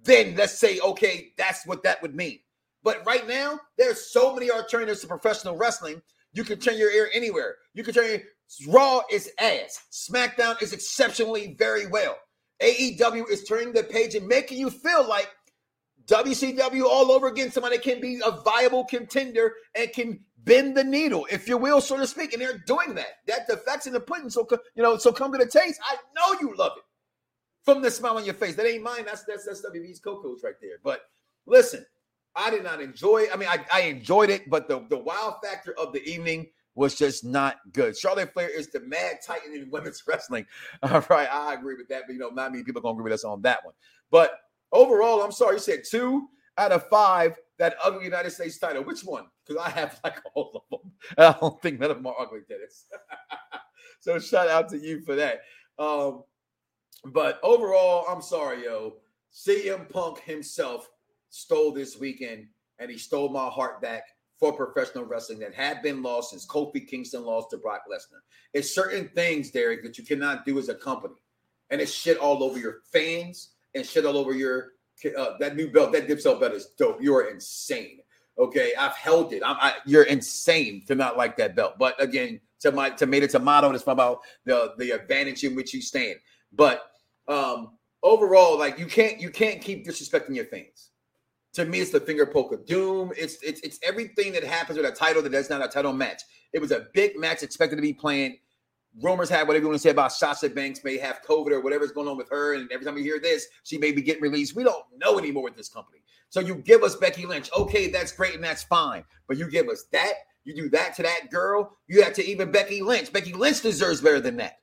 then let's say, okay, that's what that would mean. But right now, there's so many alternatives to professional wrestling. You can turn your ear anywhere. You can turn your Raw is ass. SmackDown is exceptionally very well. AEW is turning the page and making you feel like WCW all over again. Somebody can be a viable contender and can bend the needle, if you will, so to speak. And they're doing that. That the facts in the pudding. So you know, so come to the taste. I know you love it from the smile on your face. That ain't mine. That's that's that's WB's co-coach right there. But listen, I did not enjoy. it. I mean, I, I enjoyed it, but the, the wow factor of the evening was just not good. Charlotte Flair is the mad titan in women's wrestling. All right, I agree with that, but you know, not many people are gonna agree with us on that one. But overall, I'm sorry, you said two out of five that ugly United States title. Which one? Because I have like all of them. I don't think none of them are ugly, Dennis. so shout out to you for that. Um, but overall, I'm sorry, yo. CM Punk himself stole this weekend, and he stole my heart back for professional wrestling that had been lost since Kofi Kingston lost to Brock Lesnar. It's certain things, Derek, that you cannot do as a company, and it's shit all over your fans and shit all over your uh, that new belt. That dip belt is dope. You're insane. Okay, I've held it. I'm, I, you're insane to not like that belt. But again, to my tomato to tomato, it's about the the advantage in which you stand. But um overall, like you can't you can't keep disrespecting your fans to me, it's the finger poke of doom. It's it's it's everything that happens with a title that does not a title match. It was a big match expected to be playing. Rumors have whatever you want to say about Sasha Banks may have COVID or whatever's going on with her, and every time we hear this, she may be getting released. We don't know anymore with this company. So you give us Becky Lynch, okay, that's great and that's fine, but you give us that, you do that to that girl, you have to even Becky Lynch. Becky Lynch deserves better than that.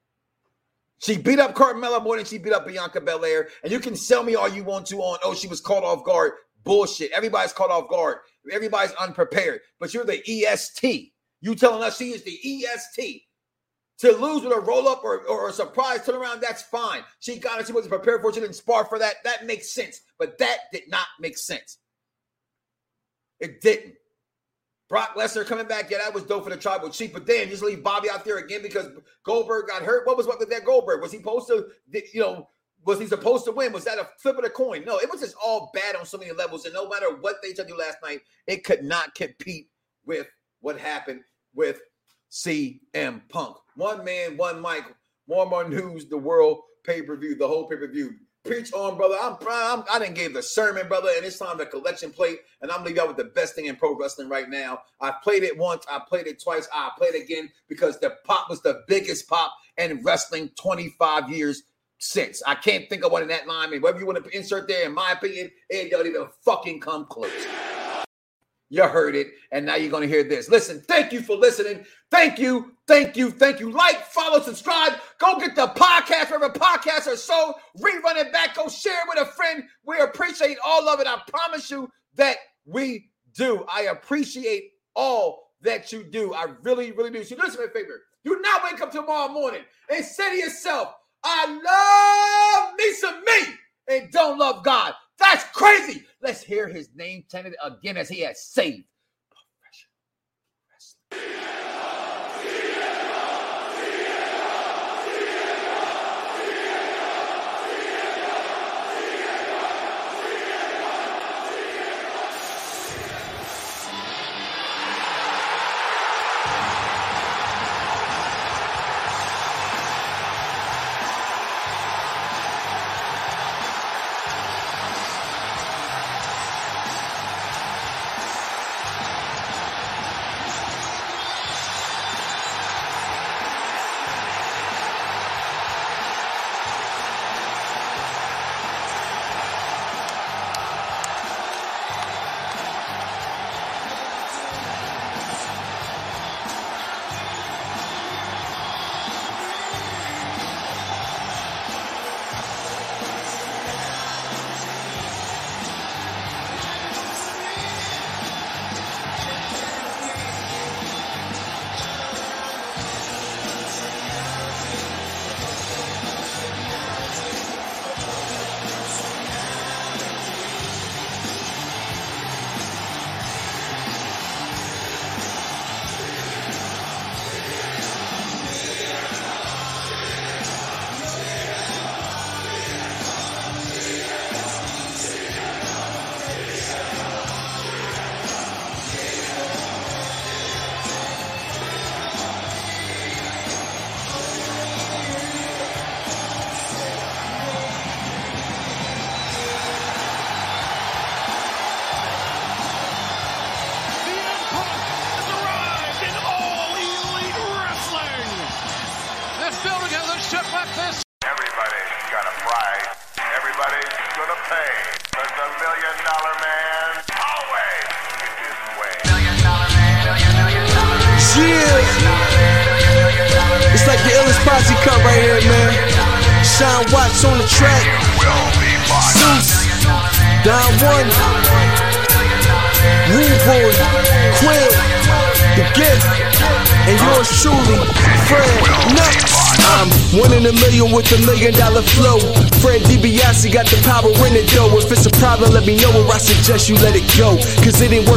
She beat up Carmella more than she beat up Bianca Belair. And you can sell me all you want to on, oh, she was caught off guard bullshit. Everybody's caught off guard. Everybody's unprepared. But you're the EST. You telling us she is the EST. To lose with a roll up or, or a surprise turnaround, that's fine. She got it. She wasn't prepared for it. She didn't spar for that. That makes sense. But that did not make sense. It didn't. Brock Lesnar coming back, yeah, that was dope for the tribal chief. But then just leave Bobby out there again because Goldberg got hurt. What was what with that Goldberg? Was he supposed to, you know, was he supposed to win? Was that a flip of the coin? No, it was just all bad on so many levels. And no matter what they told you last night, it could not compete with what happened with CM Punk. One man, one mic, more more news, the world pay per view, the whole pay per view. Preach on, brother. I'm, I'm I didn't give the sermon, brother, and it's time the collection plate. And I'm leaving out with the best thing in pro wrestling right now. I played it once, I played it twice, I played it again because the pop was the biggest pop in wrestling 25 years since. I can't think of one in that line. Mean, whatever you want to insert there, in my opinion, it don't even fucking come close. You heard it, and now you're to hear this. Listen, thank you for listening. Thank you, thank you, thank you. Like, follow, subscribe. Go get the podcast wherever podcasts are so. Rerun it back. Go share it with a friend. We appreciate all of it. I promise you that we do. I appreciate all that you do. I really, really do. So, listen, a favor. Do not wake up tomorrow morning and say to yourself, I love me some me and don't love God. That's crazy. Let's hear his name chanted again as he has saved. let me know or I suggest you let it go. Cause it ain't working.